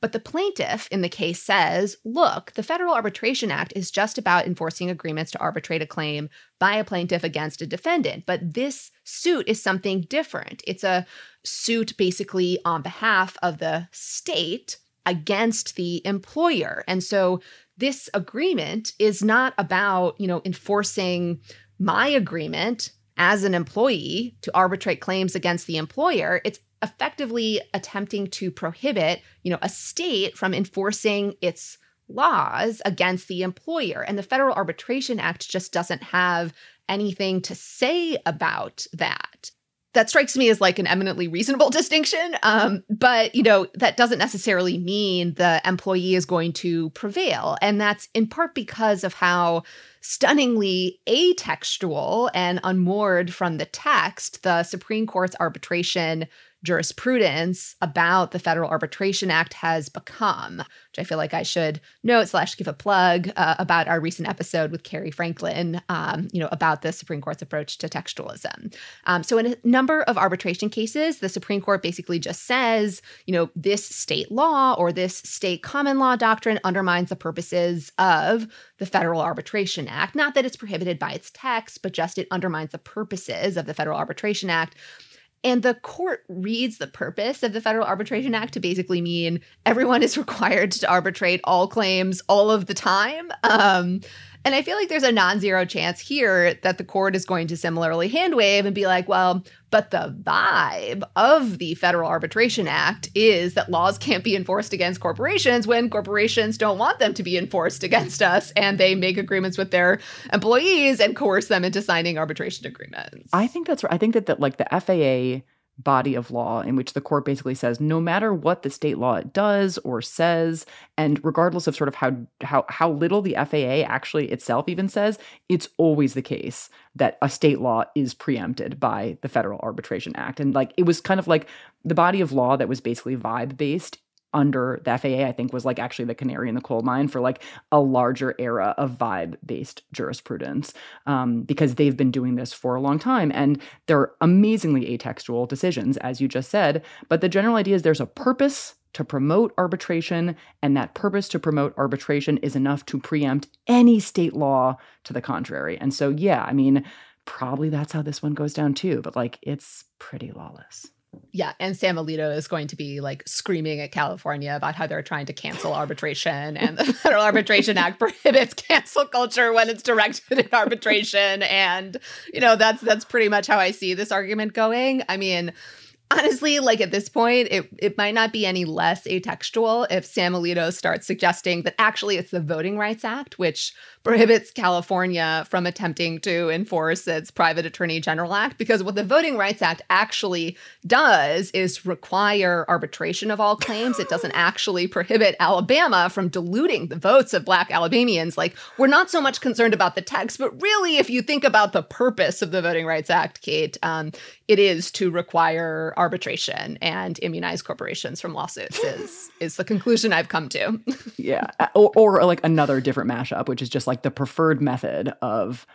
But the plaintiff in the case says, look, the Federal Arbitration Act is just about enforcing agreements to arbitrate a claim by a plaintiff against a defendant. But this suit is something different. It's a suit basically on behalf of the state against the employer. And so this agreement is not about, you know, enforcing my agreement as an employee to arbitrate claims against the employer. It's effectively attempting to prohibit, you know, a state from enforcing its laws against the employer. And the Federal Arbitration Act just doesn't have anything to say about that that strikes me as like an eminently reasonable distinction. Um, but you know that doesn't necessarily mean the employee is going to prevail, and that's in part because of how stunningly atextual and unmoored from the text the Supreme Court's arbitration jurisprudence about the Federal Arbitration Act has become, which I feel like I should note slash give a plug uh, about our recent episode with Cary Franklin, um, you know, about the Supreme Court's approach to textualism. Um, so in a number of arbitration cases, the Supreme Court basically just says, you know, this state law or this state common law doctrine undermines the purposes of the Federal Arbitration Act. Not that it's prohibited by its text, but just it undermines the purposes of the Federal Arbitration Act. And the court reads the purpose of the Federal Arbitration Act to basically mean everyone is required to arbitrate all claims all of the time. Um, and I feel like there's a non zero chance here that the court is going to similarly handwave and be like, well, but the vibe of the Federal Arbitration Act is that laws can't be enforced against corporations when corporations don't want them to be enforced against us and they make agreements with their employees and coerce them into signing arbitration agreements. I think that's right. I think that, that like the FAA body of law in which the court basically says no matter what the state law does or says and regardless of sort of how how how little the FAA actually itself even says it's always the case that a state law is preempted by the Federal Arbitration Act. And like it was kind of like the body of law that was basically vibe based under the FAA, I think was like actually the canary in the coal mine for like a larger era of vibe based jurisprudence um, because they've been doing this for a long time. And they're amazingly atextual decisions, as you just said. But the general idea is there's a purpose to promote arbitration, and that purpose to promote arbitration is enough to preempt any state law to the contrary. And so, yeah, I mean, probably that's how this one goes down too, but like it's pretty lawless. Yeah, and Sam Alito is going to be like screaming at California about how they're trying to cancel arbitration and the Federal Arbitration Act prohibits cancel culture when it's directed at arbitration and you know that's that's pretty much how I see this argument going. I mean, honestly, like at this point, it, it might not be any less atextual if Sam Alito starts suggesting that actually it's the Voting Rights Act, which prohibits California from attempting to enforce its Private Attorney General Act. Because what the Voting Rights Act actually does is require arbitration of all claims. It doesn't actually prohibit Alabama from diluting the votes of Black Alabamians. Like, we're not so much concerned about the text, but really, if you think about the purpose of the Voting Rights Act, Kate, um, it is to require arbitration and immunize corporations from lawsuits, is, is the conclusion I've come to. yeah. Or, or like another different mashup, which is just like like the preferred method of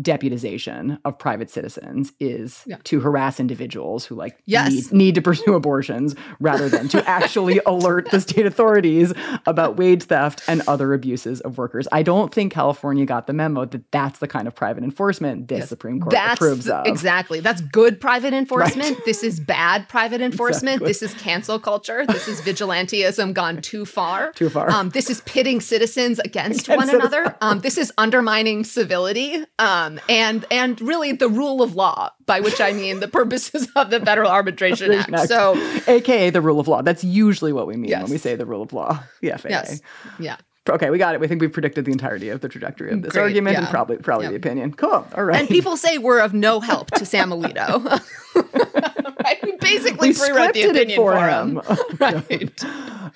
deputization of private citizens is yeah. to harass individuals who like yes. need, need, to pursue abortions rather than to actually alert the state authorities about wage theft and other abuses of workers. I don't think California got the memo that that's the kind of private enforcement this yes. Supreme Court that's, approves of. Exactly. That's good private enforcement. Right. This is bad private enforcement. Exactly. This is cancel culture. This is vigilanteism gone too far. Too far. Um, this is pitting citizens against, against one another. Um, this is undermining civility. Um, um, and and really the rule of law, by which I mean the purposes of the Federal Arbitration Act. Act. So, AKA the rule of law. That's usually what we mean yes. when we say the rule of law. The FAA. Yes. Yeah. Okay, we got it. We think we've predicted the entirety of the trajectory of this Great, argument yeah. and probably probably yep. the opinion. Cool. All right. And people say we're of no help to Sam Alito. right? We basically we pre-wrote the opinion for, for him. him. right.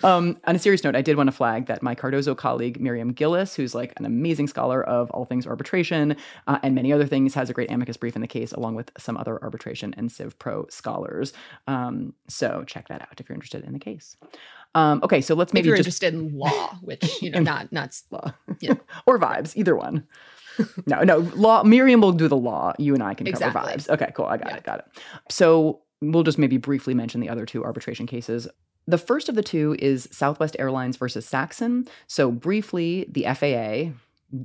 Um, on a serious note, I did want to flag that my Cardozo colleague Myriam Gilles, who's like an amazing scholar of all things arbitration uh, and many other things, has a great amicus brief in the case, along with some other arbitration and Civ Pro scholars. Um, so check that out if you're interested in the case. Um, okay, so let's maybe if you're just... interested in law, which you know, not not law, yeah. or vibes, either one. no, no, law. Miriam will do the law. You and I can cover exactly. vibes. Okay, cool. I got yeah. it. Got it. So we'll just maybe briefly mention the other two arbitration cases. The first of the two is Southwest Airlines versus Saxon. So briefly, the FAA,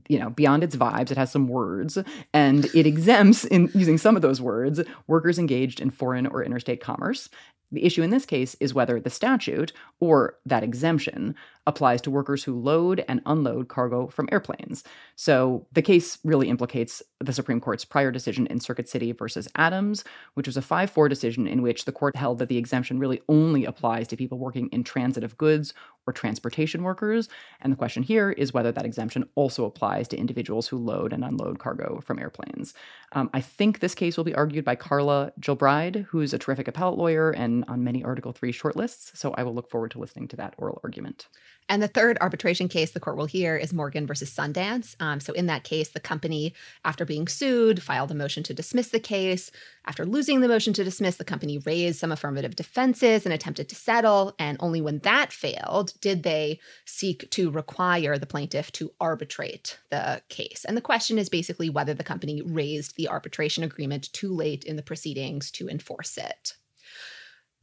you know, beyond its vibes, it has some words, and it exempts, in using some of those words, workers engaged in foreign or interstate commerce. The issue in this case is whether the statute, or that exemption, applies to workers who load and unload cargo from airplanes. So the case really implicates the Supreme Court's prior decision in Circuit City versus Adams, which was a 5 4 decision in which the court held that the exemption really only applies to people working in transit of goods or transportation workers. And the question here is whether that exemption also applies to individuals who load and unload cargo from airplanes. Um, I think this case will be argued by Karla Gilbride, who's a terrific appellate lawyer and on many Article 3 shortlists. So I will look forward to listening to that oral argument. And the third arbitration case the court will hear is Morgan versus Sundance. Um, so, in that case, the company, after being sued, filed a motion to dismiss the case. After losing the motion to dismiss, the company raised some affirmative defenses and attempted to settle. And only when that failed did they seek to require the plaintiff to arbitrate the case. And the question is basically whether the company raised the arbitration agreement too late in the proceedings to enforce it.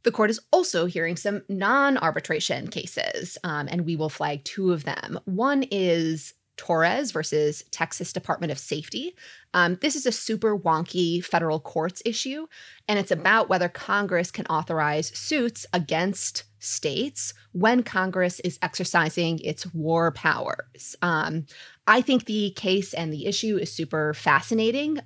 The court is also hearing some non arbitration cases, um, and we will flag two of them. One is Torres versus Texas Department of Safety. Um, this is a super wonky federal courts issue, and it's about whether Congress can authorize suits against states when Congress is exercising its war powers. Um, I think the case and the issue is super fascinating.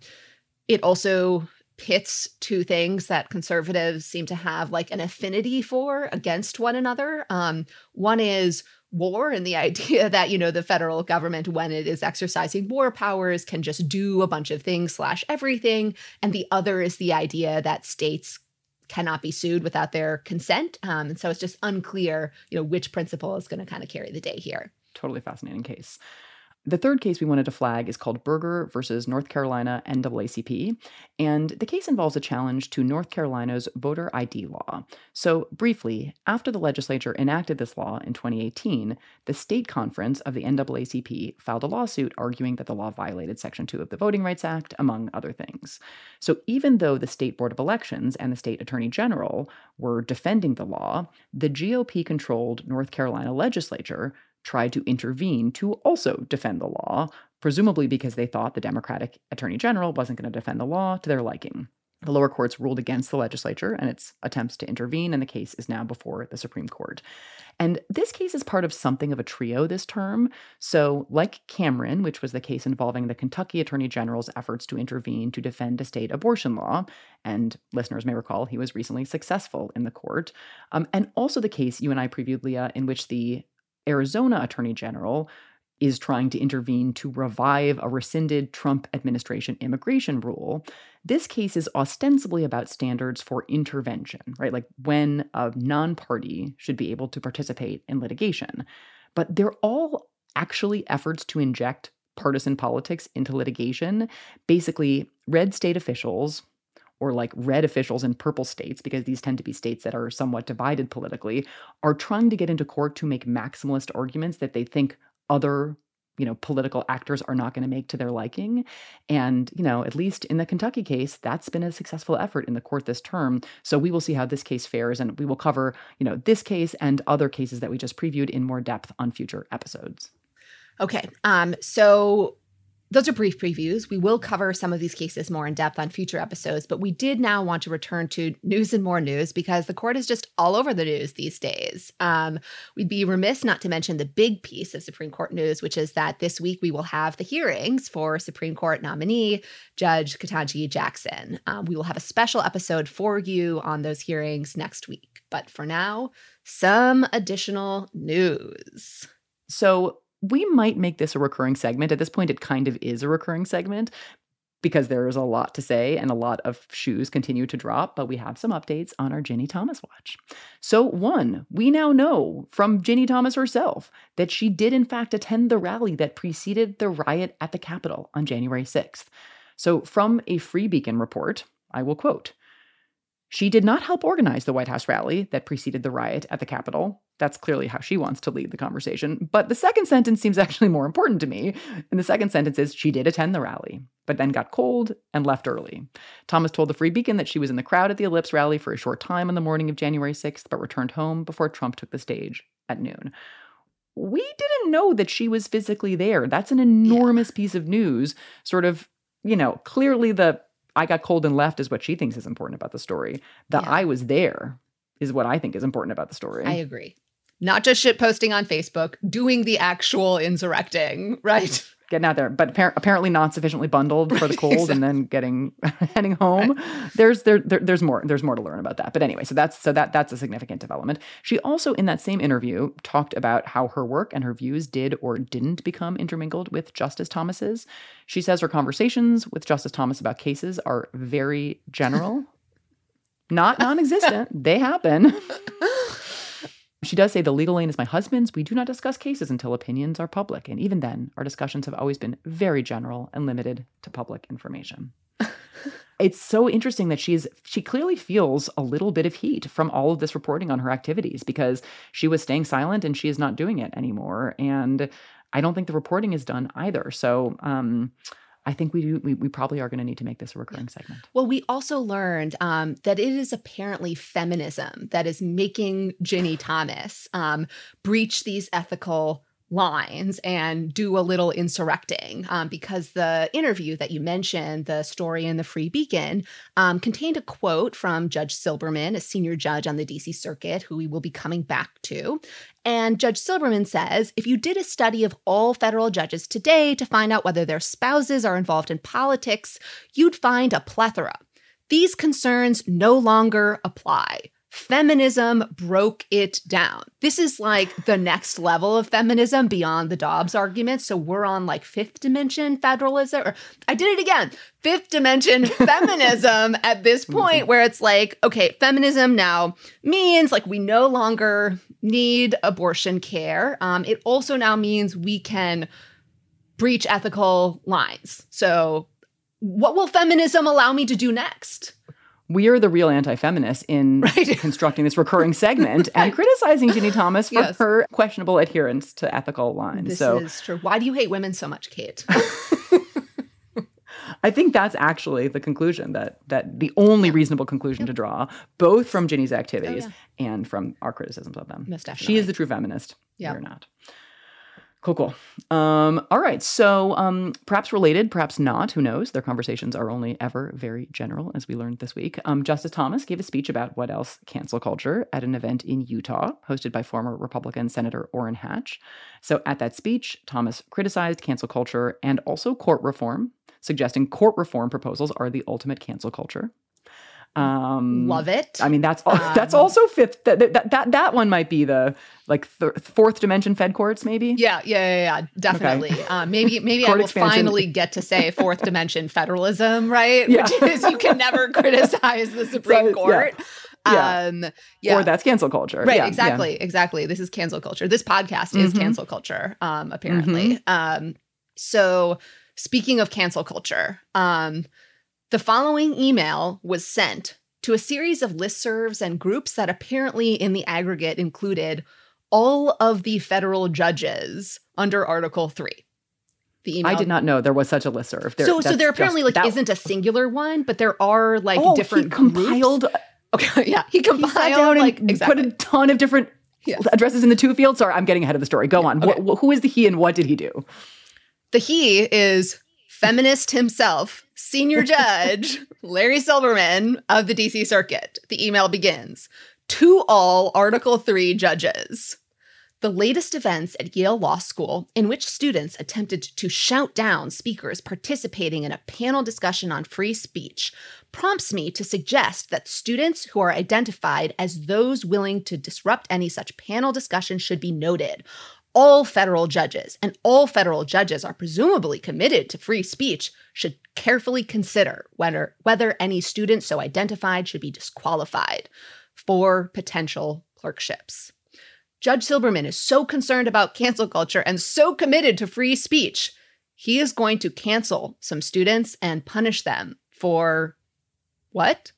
It also pits two things that conservatives seem to have like an affinity for against one another. Um, one is war and the idea that you know the federal government when it is exercising war powers can just do a bunch of things slash everything. And the other is the idea that states cannot be sued without their consent. Um, and so it's just unclear you know which principle is going to kind of carry the day here. Totally fascinating case the third case we wanted to flag is called Berger versus North Carolina NAACP, and the case involves a challenge to North Carolina's voter ID law. So, briefly, after the legislature enacted this law in 2018, the state conference of the NAACP filed a lawsuit arguing that the law violated Section 2 of the Voting Rights Act, among other things. So, even though the state board of elections and the state attorney general were defending the law, the GOP controlled North Carolina legislature tried to intervene to also defend the law, presumably because they thought the Democratic Attorney General wasn't going to defend the law to their liking. The lower courts ruled against the legislature and its attempts to intervene, and the case is now before the Supreme Court. And this case is part of something of a trio this term. So, like Cameron, which was the case involving the Kentucky Attorney General's efforts to intervene to defend a state abortion law, and listeners may recall he was recently successful in the court, um, and also the case you and I previewed, Leah, in which the Arizona Attorney General is trying to intervene to revive a rescinded Trump administration immigration rule. This case is ostensibly about standards for intervention, right? Like when a non party should be able to participate in litigation. But they're all actually efforts to inject partisan politics into litigation. Basically, red state officials, or like red officials in purple states, because these tend to be states that are somewhat divided politically, are trying to get into court to make maximalist arguments that they think other you know political actors are not going to make to their liking. And you know at least in the kentucky case that's been a successful effort in the court this term. So we will see how this case fares and we will cover you know this case and other cases that we just previewed in more depth on future episodes. Okay um so those are brief previews. We will cover some of these cases more in depth on future episodes, but we did now want to return to news and more news because the court is just all over the news these days. Um, we'd be remiss not to mention the big piece of Supreme Court news, which is that this week we will have the hearings for Supreme Court nominee Judge Ketanji Jackson. Um, we will have a special episode for you on those hearings next week. But for now, some additional news. So, we might make this a recurring segment. At this point, it kind of is a recurring segment because there is a lot to say and a lot of shoes continue to drop, but we have some updates on our Ginny Thomas watch. So, one, we now know from Ginny Thomas herself that she did, in fact, attend the rally that preceded the riot at the Capitol on January 6th. So, from a Free Beacon report, I will quote she did not help organize the White House rally that preceded the riot at the Capitol. That's clearly how she wants to lead the conversation. But the second sentence seems actually more important to me. And the second sentence is she did attend the rally, but then got cold and left early. Thomas told the Free Beacon that she was in the crowd at the Ellipse rally for a short time on the morning of January 6th, but returned home before Trump took the stage at noon. We didn't know that she was physically there. That's an enormous yeah. piece of news. Sort of, you know, clearly the I got cold and left is what she thinks is important about the story. That yeah. I was there is what I think is important about the story. I agree. Not just shit posting on Facebook, doing the actual insurrecting, right? Getting out there, but appar- apparently not sufficiently bundled for the cold, exactly. and then getting heading home. Right. There's there, there, there's more there's more to learn about that. But anyway, so that's so that that's a significant development. She also in that same interview talked about how her work and her views did or didn't become intermingled with Justice Thomas's. She says her conversations with Justice Thomas about cases are very general, not non-existent. they happen. She does say the legal lane is my husband's. We do not discuss cases until opinions are public. And even then, our discussions have always been very general and limited to public information. it's so interesting that she's she clearly feels a little bit of heat from all of this reporting on her activities because she was staying silent and she is not doing it anymore. And I don't think the reporting is done either. So um I think we do. We, we probably are going to need to make this a recurring segment. Well, we also learned um, that it is apparently feminism that is making Ginny Thomas um, breach these ethical lines and do a little insurrecting um, because the interview that you mentioned, the story in the Free Beacon, um, contained a quote from Judge Silberman, a senior judge on the DC Circuit, who we will be coming back to. And Judge Silberman says if you did a study of all federal judges today to find out whether their spouses are involved in politics, you'd find a plethora. These concerns no longer apply feminism broke it down. This is like the next level of feminism beyond the Dobbs argument. So we're on like fifth dimension federalism, or I did it again, fifth dimension feminism at this point, where it's like, okay, feminism now means like we no longer need abortion care. Um, it also now means we can breach ethical lines. So, what will feminism allow me to do next? We are the real anti-feminists in right. constructing this recurring segment and criticizing Ginny Thomas for yes. her questionable adherence to ethical lines. This so, is true. Why do you hate women so much, Kate? I think that's actually the conclusion that that the only reasonable conclusion to draw, both from Ginny's activities oh, yeah. and from our criticisms of them. Most definitely. She is the true feminist. Yeah. We're not. Cool, cool. Um, all right. So, um, perhaps related, perhaps not. Who knows? Their conversations are only ever very general, as we learned this week. Um, Justice Thomas gave a speech about what else cancel culture at an event in Utah, hosted by former Republican Senator Orrin Hatch. So, at that speech, Thomas criticized cancel culture and also court reform, suggesting court reform proposals are the ultimate cancel culture. Um, Love it. I mean, that's um, that's also fifth. That, that that that one might be the like th- fourth dimension Fed courts, maybe. Yeah, yeah, yeah, yeah definitely. Okay. Uh, maybe maybe I will expansion. finally get to say fourth dimension federalism, right? Yeah. Which is you can never criticize the Supreme so, Court. Yeah. Yeah. Um, yeah. Or that's cancel culture. Right. Yeah, exactly. Yeah. Exactly. This is cancel culture. This podcast is mm-hmm. cancel culture, um, apparently. Mm-hmm. Um, so speaking of cancel culture, um, the following email was sent to a series of listservs and groups that apparently, in the aggregate, included all of the federal judges under Article 3. The email. I did not know there was such a listserv. There, so, so there apparently like that... isn't a singular one, but there are like oh, different he compiled. Groups. Okay, yeah, he compiled he down like and exactly. put a ton of different yes. addresses in the two fields. Sorry, I'm getting ahead of the story. Go on. Okay. Wh- who is the he and what did he do? The he is feminist himself, senior judge Larry Silberman of the DC Circuit. The email begins To all Article 3 judges. The latest events at Yale Law School, in which students attempted to shout down speakers participating in a panel discussion on free speech, prompts me to suggest that students who are identified as those willing to disrupt any such panel discussion should be noted all federal judges, and all federal judges are presumably committed to free speech, should carefully consider whether, whether any student so identified should be disqualified for potential clerkships. Judge Silberman is so concerned about cancel culture and so committed to free speech, he is going to cancel some students and punish them for what?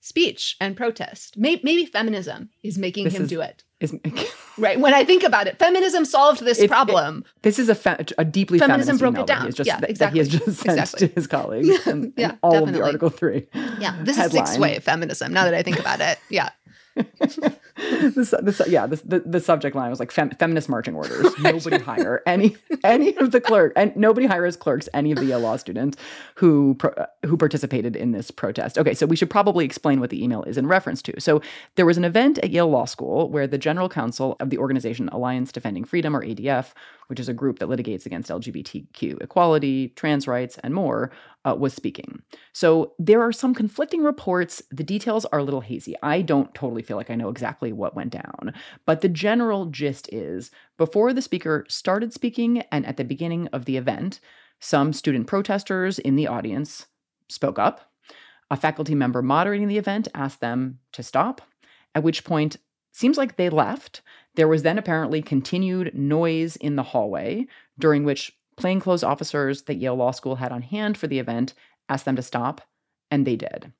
Speech and protest. Maybe, maybe feminism is making this him is, do it is right. When I think about it, feminism solved this it, problem. It, this is a, fe- a deeply feminism broke it down. Just, yeah, exactly. He has just sent exactly. to his colleagues. And, yeah, and all definitely. of the Article Three. Yeah, this headline. is sixth wave feminism. Now that I think about it, yeah. the, the, yeah, the, the, the, subject line was like fem, feminist marching orders. Right. Nobody hire any any of the clerk and nobody hires clerks any of the Yale law students who pro, uh, who participated in this protest. Okay, so we should probably explain what the email is in reference to. So there was an event at Yale Law School where the general counsel of the organization Alliance Defending Freedom or ADF which is a group that litigates against LGBTQ equality, trans rights, and more, uh, was speaking. So there are some conflicting reports. The details are a little hazy. I don't totally feel like I know exactly what went down. But the general gist is before the speaker started speaking and at the beginning of the event, some student protesters in the audience spoke up. A faculty member moderating the event asked them to stop, at which point, seems like they left there was then apparently continued noise in the hallway, during which plainclothes officers that Yale Law School had on hand for the event asked them to stop, and they did.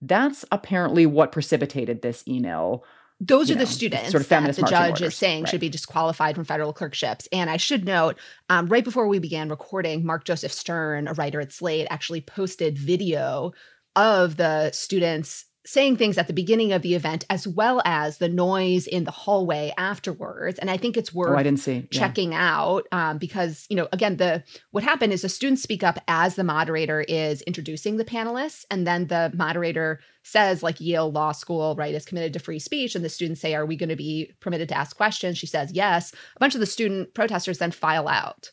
That's apparently what precipitated this email. Those are know, the students sort of that the judge orders. is saying right. should be disqualified from federal clerkships. And I should note, um, right before we began recording, Mark Joseph Stern, a writer at Slate, actually posted video of the students saying things at the beginning of the event as well as the noise in the hallway afterwards. And i think it's worth oh, I didn't see. Yeah. checking out um, because you know again the what happened is the students speak up as the moderator is introducing the panelists and then the moderator says like yale law school right is committed to free speech. And the students say are we going to be permitted to ask questions? She says yes. A bunch of the student protesters then file out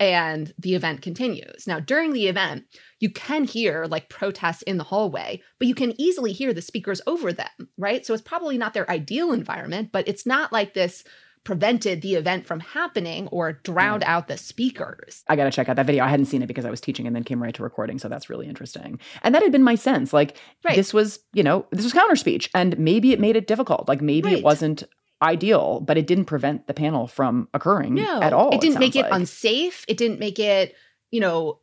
and the event continues. Now, during the event, you can hear like protests in the hallway, but you can easily hear the speakers over them, right? So it's probably not their ideal environment, but it's not like this prevented the event from happening or drowned mm. out the speakers. I got to check out that video. I hadn't seen it because I was teaching and then came right to recording, so that's really interesting. And that had been my sense. Like right. this was, you know, this was counter speech and maybe it made it difficult. Like maybe right. it wasn't ideal, but it didn't prevent the panel from occurring no, at all. It didn't it make it like. unsafe. It didn't make it, you know,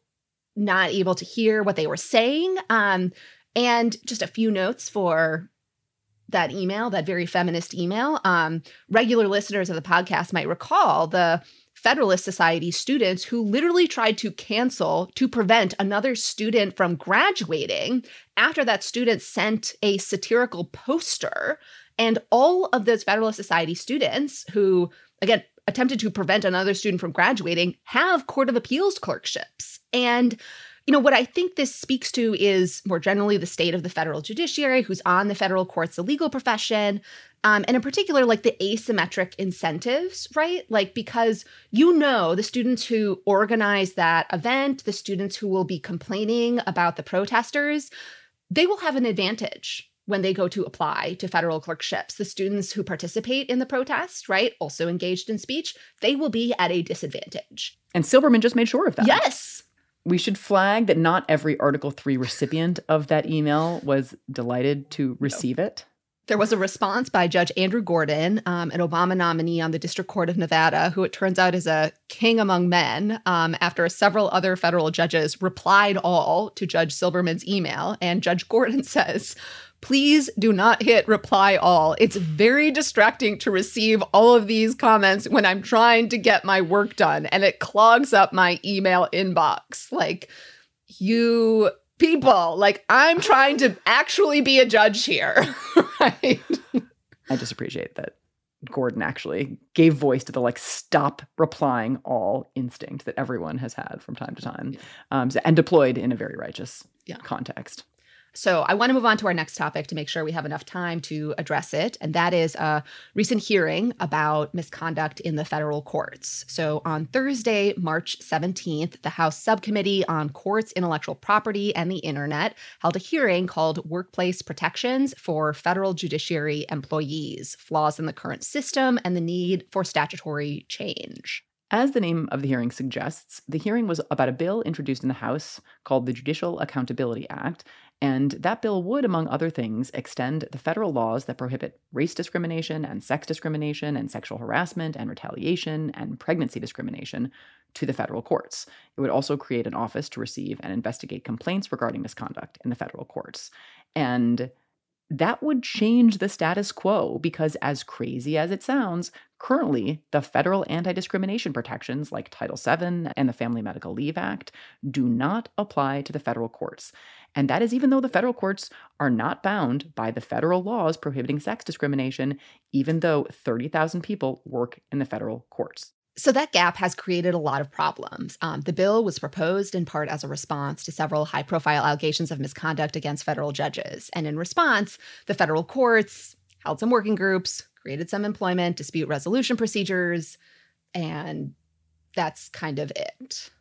not able to hear what they were saying. Um, and just a few notes for that email, that very feminist email. Um, regular listeners of the podcast might recall the Federalist Society students who literally tried to cancel to prevent another student from graduating after that student sent a satirical poster and all of those Federalist Society students who, again, attempted to prevent another student from graduating have Court of Appeals clerkships. And you know, what I think this speaks to is more generally the state of the federal judiciary, who's on the federal courts, the legal profession, um, and in particular, like the asymmetric incentives, right? Like, because you know, the students who organize that event, the students who will be complaining about the protesters, they will have an advantage when they go to apply to federal clerkships. The students who participate in the protest, right, also engaged in speech, they will be at a disadvantage. And Silberman just made sure of that. Yes. We should flag that not every Article 3 recipient of that email was delighted to receive no. it. There was a response by Judge Andrew Gordon, um, an Obama nominee on the District Court of Nevada, who it turns out is a king among men, um, after several other federal judges replied all to Judge Silberman's email. And Judge Gordon says, please do not hit reply all. It's very distracting to receive all of these comments when I'm trying to get my work done and it clogs up my email inbox. Like, you people, like, I'm trying to actually be a judge here, right? I just appreciate that Gordon actually gave voice to the like stop replying all instinct that everyone has had from time to time um, and deployed in a very righteous yeah. context. So I want to move on to our next topic to make sure we have enough time to address it. And that is a recent hearing about misconduct in the federal courts. So on Thursday, March 17th, the House Subcommittee on Courts, Intellectual Property, and the Internet held a hearing called Workplace Protections for Federal Judiciary Employees Flaws in the Current System and the Need for Statutory Change. As the name of the hearing suggests, the hearing was about a bill introduced in the House called the Judicial Accountability Act and that bill would, among other things, extend the federal laws that prohibit race discrimination and sex discrimination and sexual harassment and retaliation and pregnancy discrimination to the federal courts. It would also create an office to receive and investigate complaints regarding misconduct in the federal courts. And that would change the status quo because, as crazy as it sounds, currently the federal anti discrimination protections like Title VII and the Family Medical Leave Act do not apply to the federal courts. And that is even though the federal courts are not bound by the federal laws prohibiting sex discrimination, even though 30,000 people work in the federal courts. So that gap has created a lot of problems. Um, the bill was proposed in part as a response to several high profile allegations of misconduct against federal judges. And in response, the federal courts held some working groups, created some employment dispute resolution procedures, and that's kind of it.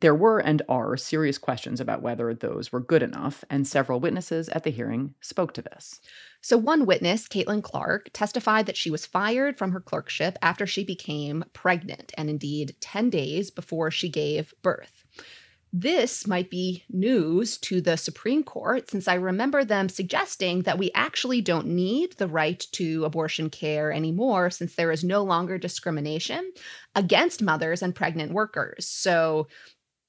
There were and are serious questions about whether those were good enough, and several witnesses at the hearing spoke to this. So, one witness, Caitlin Clark, testified that she was fired from her clerkship after she became pregnant, and indeed 10 days before she gave birth. This might be news to the Supreme Court, since I remember them suggesting that we actually don't need the right to abortion care anymore, since there is no longer discrimination against mothers and pregnant workers. So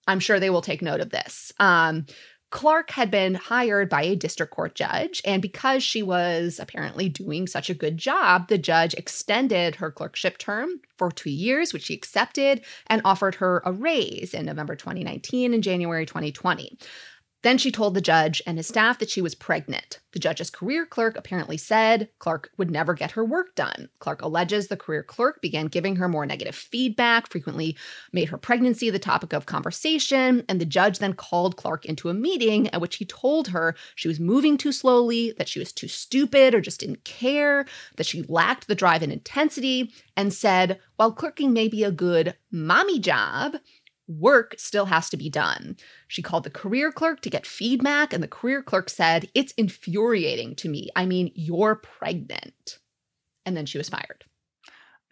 I'm sure they will take note of this. Um, Clark had been hired by a district court judge, and because she was apparently doing such a good job, the judge extended her clerkship term for two years, which she accepted, and offered her a raise in November 2019 and January 2020. Then she told the judge and his staff that she was pregnant. The judge's career clerk apparently said Clark would never get her work done. Clark alleges the career clerk began giving her more negative feedback, frequently made her pregnancy the topic of conversation, and the judge then called Clark into a meeting at which he told her she was moving too slowly, that she was too stupid or just didn't care, that she lacked the drive and intensity, and said, while clerking may be a good mommy job, work still has to be done. She called the career clerk to get feedback, and the career clerk said, It's infuriating to me. I mean, you're pregnant. And then she was fired.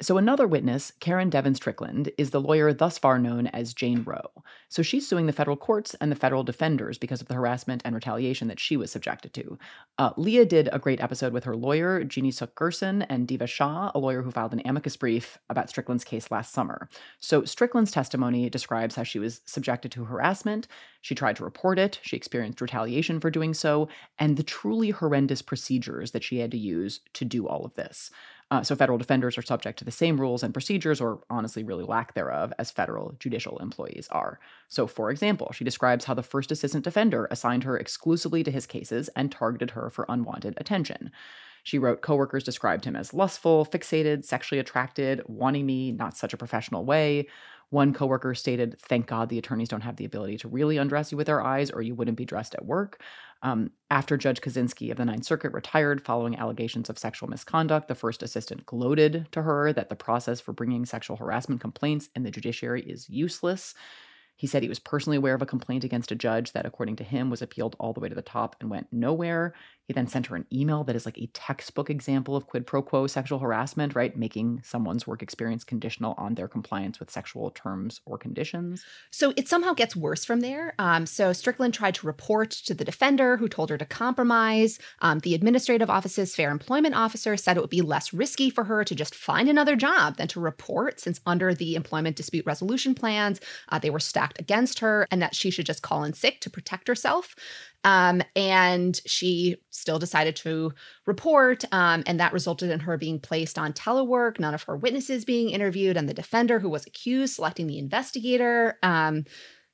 So, another witness, Caryn Devins Strickland, is the lawyer thus far known as Jane Roe. So, she's suing the federal courts and the federal defenders because of the harassment and retaliation that she was subjected to. Uh, Leah did a great episode with her lawyer, Jeannie Suk Gersen, and Deeva Shah, a lawyer who filed an amicus brief about Strickland's case last summer. So, Strickland's testimony describes how she was subjected to harassment. She tried to report it, she experienced retaliation for doing so, and the truly horrendous procedures that she had to use to do all of this. Uh, so federal defenders are subject to the same rules and procedures, or honestly, really lack thereof, as federal judicial employees are. So, for example, she describes how the first assistant defender assigned her exclusively to his cases and targeted her for unwanted attention. She wrote coworkers described him as lustful, fixated, sexually attracted, wanting me not such a professional way. One coworker stated, Thank God the attorneys don't have the ability to really undress you with their eyes, or you wouldn't be dressed at work. Um, after Judge Kozinski of the Ninth Circuit retired following allegations of sexual misconduct, the first assistant gloated to her that the process for bringing sexual harassment complaints in the judiciary is useless. He said he was personally aware of a complaint against a judge that, according to him, was appealed all the way to the top and went nowhere. He then sent her an email that is like a textbook example of quid pro quo sexual harassment, right? Making someone's work experience conditional on their compliance with sexual terms or conditions. So it somehow gets worse from there. Um, so Strickland tried to report to the defender, who told her to compromise. Um, the administrative office's fair employment officer said it would be less risky for her to just find another job than to report, since under the employment dispute resolution plans, uh, they were stacked against her, and that she should just call in sick to protect herself. Um, and she still decided to report, um, and that resulted in her being placed on telework, none of her witnesses being interviewed, and the defender who was accused selecting the investigator. Um,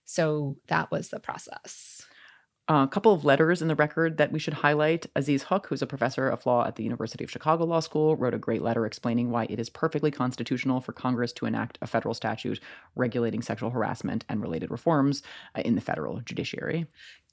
so that was the process. A couple of letters in the record that we should highlight. Aziz Huq, who's a professor of law at the University of Chicago Law School, wrote a great letter explaining why it is perfectly constitutional for Congress to enact a federal statute regulating sexual harassment and related reforms uh, in the federal judiciary.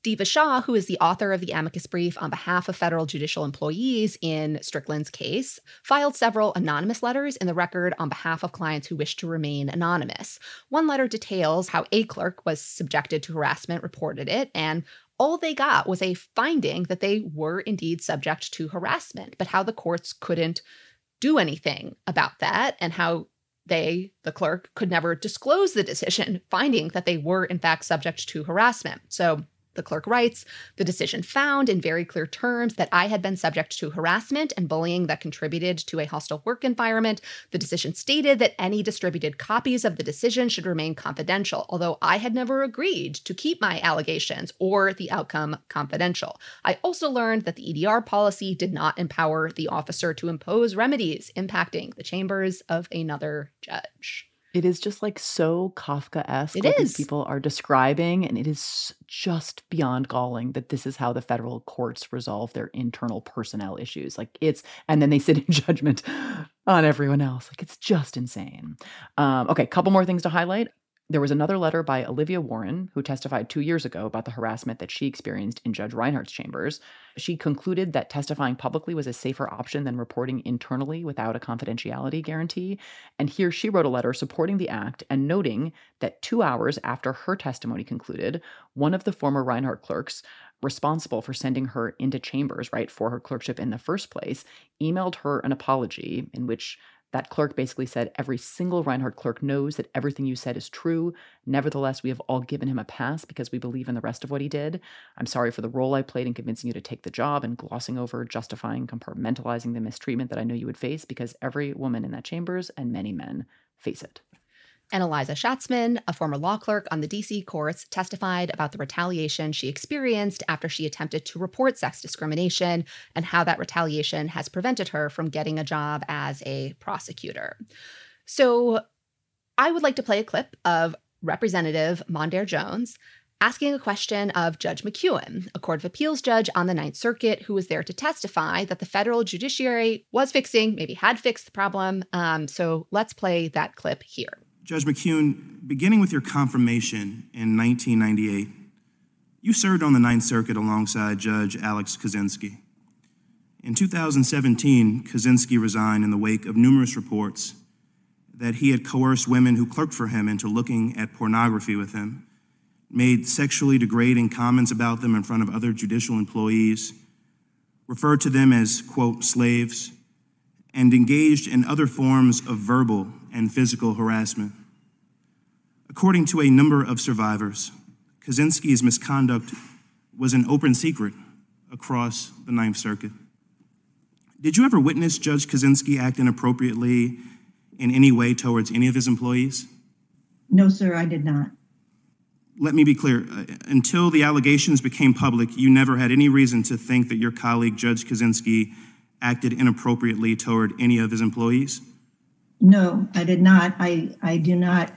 Deeva Shah, who is the author of the amicus brief on behalf of federal judicial employees in Strickland's case, filed several anonymous letters in the record on behalf of clients who wish to remain anonymous. One letter details how a clerk was subjected to harassment, reported it, and all they got was a finding that they were indeed subject to harassment, but how the courts couldn't do anything about that and how they, the clerk, could never disclose the decision, finding that they were in fact subject to harassment. So The clerk writes The decision found in very clear terms that I had been subject to harassment and bullying that contributed to a hostile work environment. The decision stated that any distributed copies of the decision should remain confidential, although I had never agreed to keep my allegations or the outcome confidential. I also learned that the EDR policy did not empower the officer to impose remedies impacting the chambers of another judge. It is just like so Kafka esque. It what is. These people are describing, and it is just beyond galling that this is how the federal courts resolve their internal personnel issues. Like it's, and then they sit in judgment on everyone else. Like it's just insane. Um, okay, couple more things to highlight. There was another letter by Olivia Warren, who testified two years ago about the harassment that she experienced in Judge Reinhardt's chambers. She concluded that testifying publicly was a safer option than reporting internally without a confidentiality guarantee. And here she wrote a letter supporting the act and noting that two hours after her testimony concluded, one of the former Reinhardt clerks responsible for sending her into chambers, right, for her clerkship in the first place, emailed her an apology in which that clerk basically said, Every single Reinhardt clerk knows that everything you said is true. Nevertheless, we have all given him a pass because we believe in the rest of what he did. I'm sorry for the role I played in convincing you to take the job and glossing over, justifying, compartmentalizing the mistreatment that I know you would face because every woman in that chambers and many men face it. And Aliza Shatzman, a former law clerk on the DC courts, testified about the retaliation she experienced after she attempted to report sex discrimination and how that retaliation has prevented her from getting a job as a prosecutor. So I would like to play a clip of Representative Mondaire Jones asking a question of Judge McKeown, a Court of Appeals judge on the Ninth Circuit who was there to testify that the federal judiciary was fixing, maybe had fixed the problem. Um, so let's play that clip here. Judge McKeown, beginning with your confirmation in 1998, you served on the Ninth Circuit alongside Judge Alex Kozinski. In 2017, Kozinski resigned in the wake of numerous reports that he had coerced women who clerked for him into looking at pornography with him, made sexually degrading comments about them in front of other judicial employees, referred to them as, quote, slaves, and engaged in other forms of verbal and physical harassment. According to a number of survivors, Kozinski's misconduct was an open secret across the Ninth Circuit. Did you ever witness Judge Kozinski act inappropriately in any way towards any of his employees? No, sir, I did not. Let me be clear. Uh, until the allegations became public, you never had any reason to think that your colleague, Judge Kozinski, acted inappropriately toward any of his employees? No, I did not. I, I do not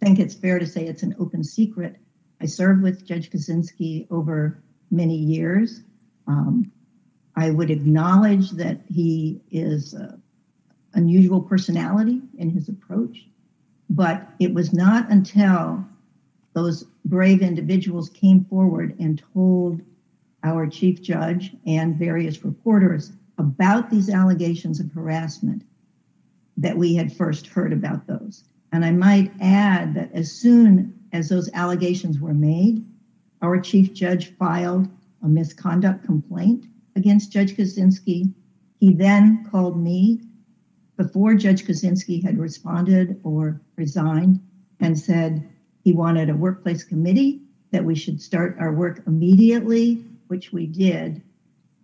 think it's fair to say it's an open secret. I served with Judge Kozinski over many years. Um, I would acknowledge that he is an unusual personality in his approach, but it was not until those brave individuals came forward and told our chief judge and various reporters about these allegations of harassment that we had first heard about those. And I might add that as soon as those allegations were made, our chief judge filed a misconduct complaint against Judge Kozinski. He then called me before Judge Kozinski had responded or resigned and said he wanted a workplace committee, that we should start our work immediately, which we did.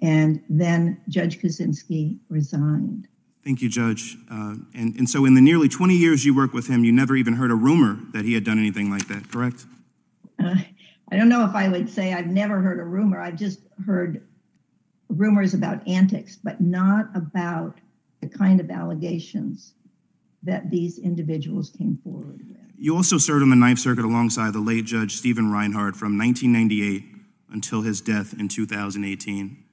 And then Judge Kozinski resigned. Thank you, Judge. Uh, and, and so, in the nearly 20 years you worked with him, you never even heard a rumor that he had done anything like that, correct? Uh, I don't know if I would say I've never heard a rumor. I've just heard rumors about antics, but not about the kind of allegations that these individuals came forward with. You also served on the Ninth Circuit alongside the late Judge Stephen Reinhardt from 1998 until his death in 2018.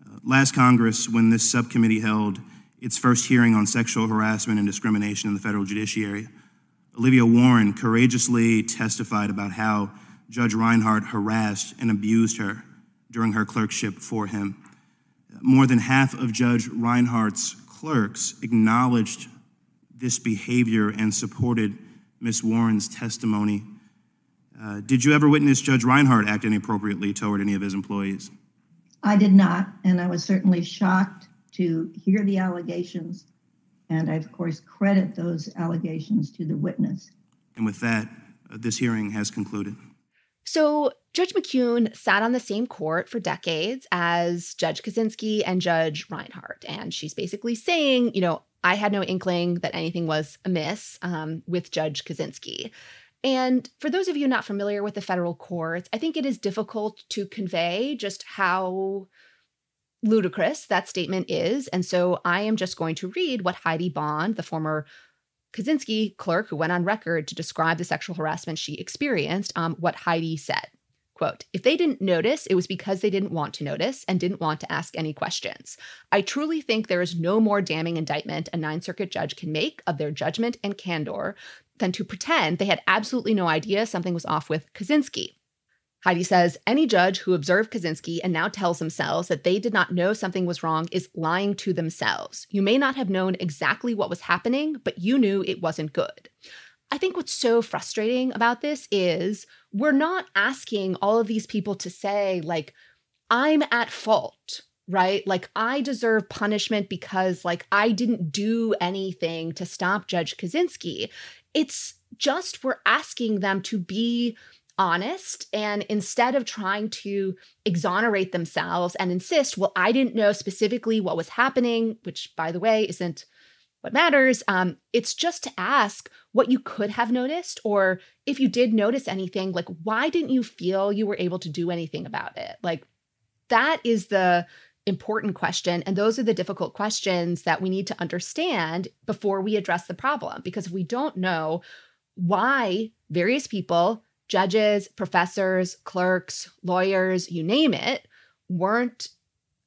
Uh, last Congress, when this subcommittee held its first hearing on sexual harassment and discrimination in the federal judiciary, Olivia Warren courageously testified about how Judge Reinhardt harassed and abused her during her clerkship for him. More than half of Judge Reinhardt's clerks acknowledged this behavior and supported Ms. Warren's testimony. Uh, did you ever witness Judge Reinhardt act inappropriately toward any of his employees? I did not, and I was certainly shocked to hear the allegations, and I, of course, credit those allegations to the witness. And with that, uh, this hearing has concluded. So, Judge McKeown sat on the same court for decades as Judge Kozinski and Judge Reinhardt. And she's basically saying, you know, I had no inkling that anything was amiss um, with Judge Kozinski. And for those of you not familiar with the federal courts, I think it is difficult to convey just how ludicrous that statement is. And so I am just going to read what Heidi Bond, the former Kozinski clerk who went on record to describe the sexual harassment she experienced, um, what Heidi said. Quote, if they didn't notice, it was because they didn't want to notice and didn't want to ask any questions. I truly think there is no more damning indictment a Ninth Circuit judge can make of their judgment and candor than to pretend they had absolutely no idea something was off with Kozinski. Heidi says any judge who observed Kozinski and now tells themselves that they did not know something was wrong is lying to themselves. You may not have known exactly what was happening, but you knew it wasn't good. I think what's so frustrating about this is we're not asking all of these people to say, like, I'm at fault, right? Like, I deserve punishment because, like, I didn't do anything to stop Judge Kozinski. It's just we're asking them to be honest and instead of trying to exonerate themselves and insist, well, I didn't know specifically what was happening, which by the way isn't what matters. Um, it's just to ask what you could have noticed, or if you did notice anything, like why didn't you feel you were able to do anything about it? Like that is the important question. And those are the difficult questions that we need to understand before we address the problem. Because if we don't know why various people judges, professors, clerks, lawyers, you name it, weren't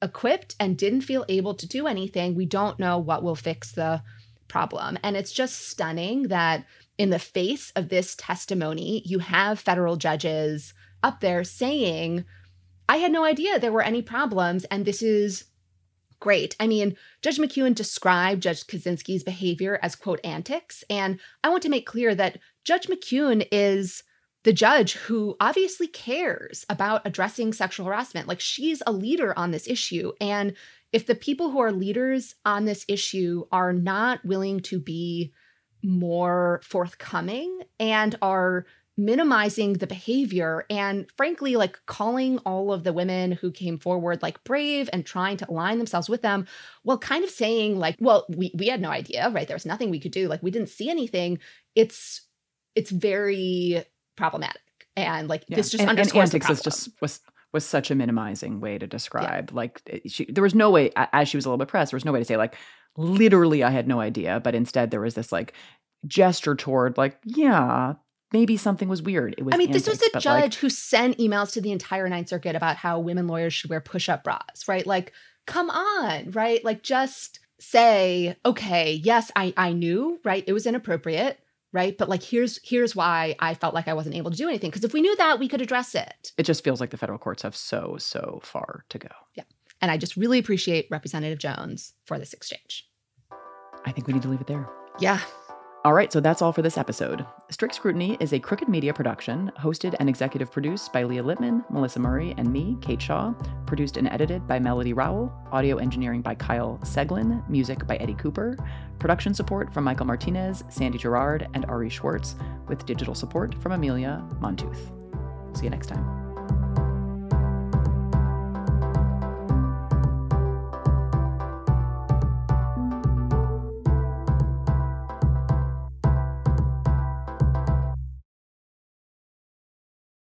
equipped and didn't feel able to do anything, we don't know what will fix the problem. And it's just stunning that in the face of this testimony, you have federal judges up there saying, I had no idea there were any problems, and this is great. I mean, Judge McKeown described Judge Kozinski's behavior as, quote, antics. And I want to make clear that Judge McKeown is the judge who obviously cares about addressing sexual harassment. Like she's a leader on this issue. And if the people who are leaders on this issue are not willing to be more forthcoming and are minimizing the behavior and frankly like calling all of the women who came forward like brave and trying to align themselves with them well kind of saying like well we, we had no idea right there was nothing we could do like we didn't see anything it's it's very problematic. And like yeah. this just and, underscores and antics just was was such a minimizing way to describe. Yeah. Like eh, she, there was no way, as she was a little bit pressed, there was no way to say like, literally, I had no idea. But instead, there was this like gesture toward like, yeah, maybe something was weird. It was. I mean, antics, this was a judge like, who sent emails to the entire Ninth Circuit about how women lawyers should wear push-up bras, right? Like, come on, right? Like, just say, okay, yes, I I knew, right? It was inappropriate right? But like here's here's why i felt like i wasn't able to do anything because if we knew that we could address it. It just feels like the federal courts have so so far to go. Yeah. And i just really appreciate representative jones for this exchange. I think we need to leave it there. Yeah all right, so that's all for this episode. Strict Scrutiny is a Crooked Media production, hosted and executive produced by Leah Litman, Melissa Murray, and me, Kate Shaw. Produced and edited by Melody Rowell. Audio engineering by Kyle Seglin. Music by Eddie Cooper. Production support from Michael Martinez, Sandy Girard, and Ari Schwartz, with digital support from Amelia Montooth. See you next time.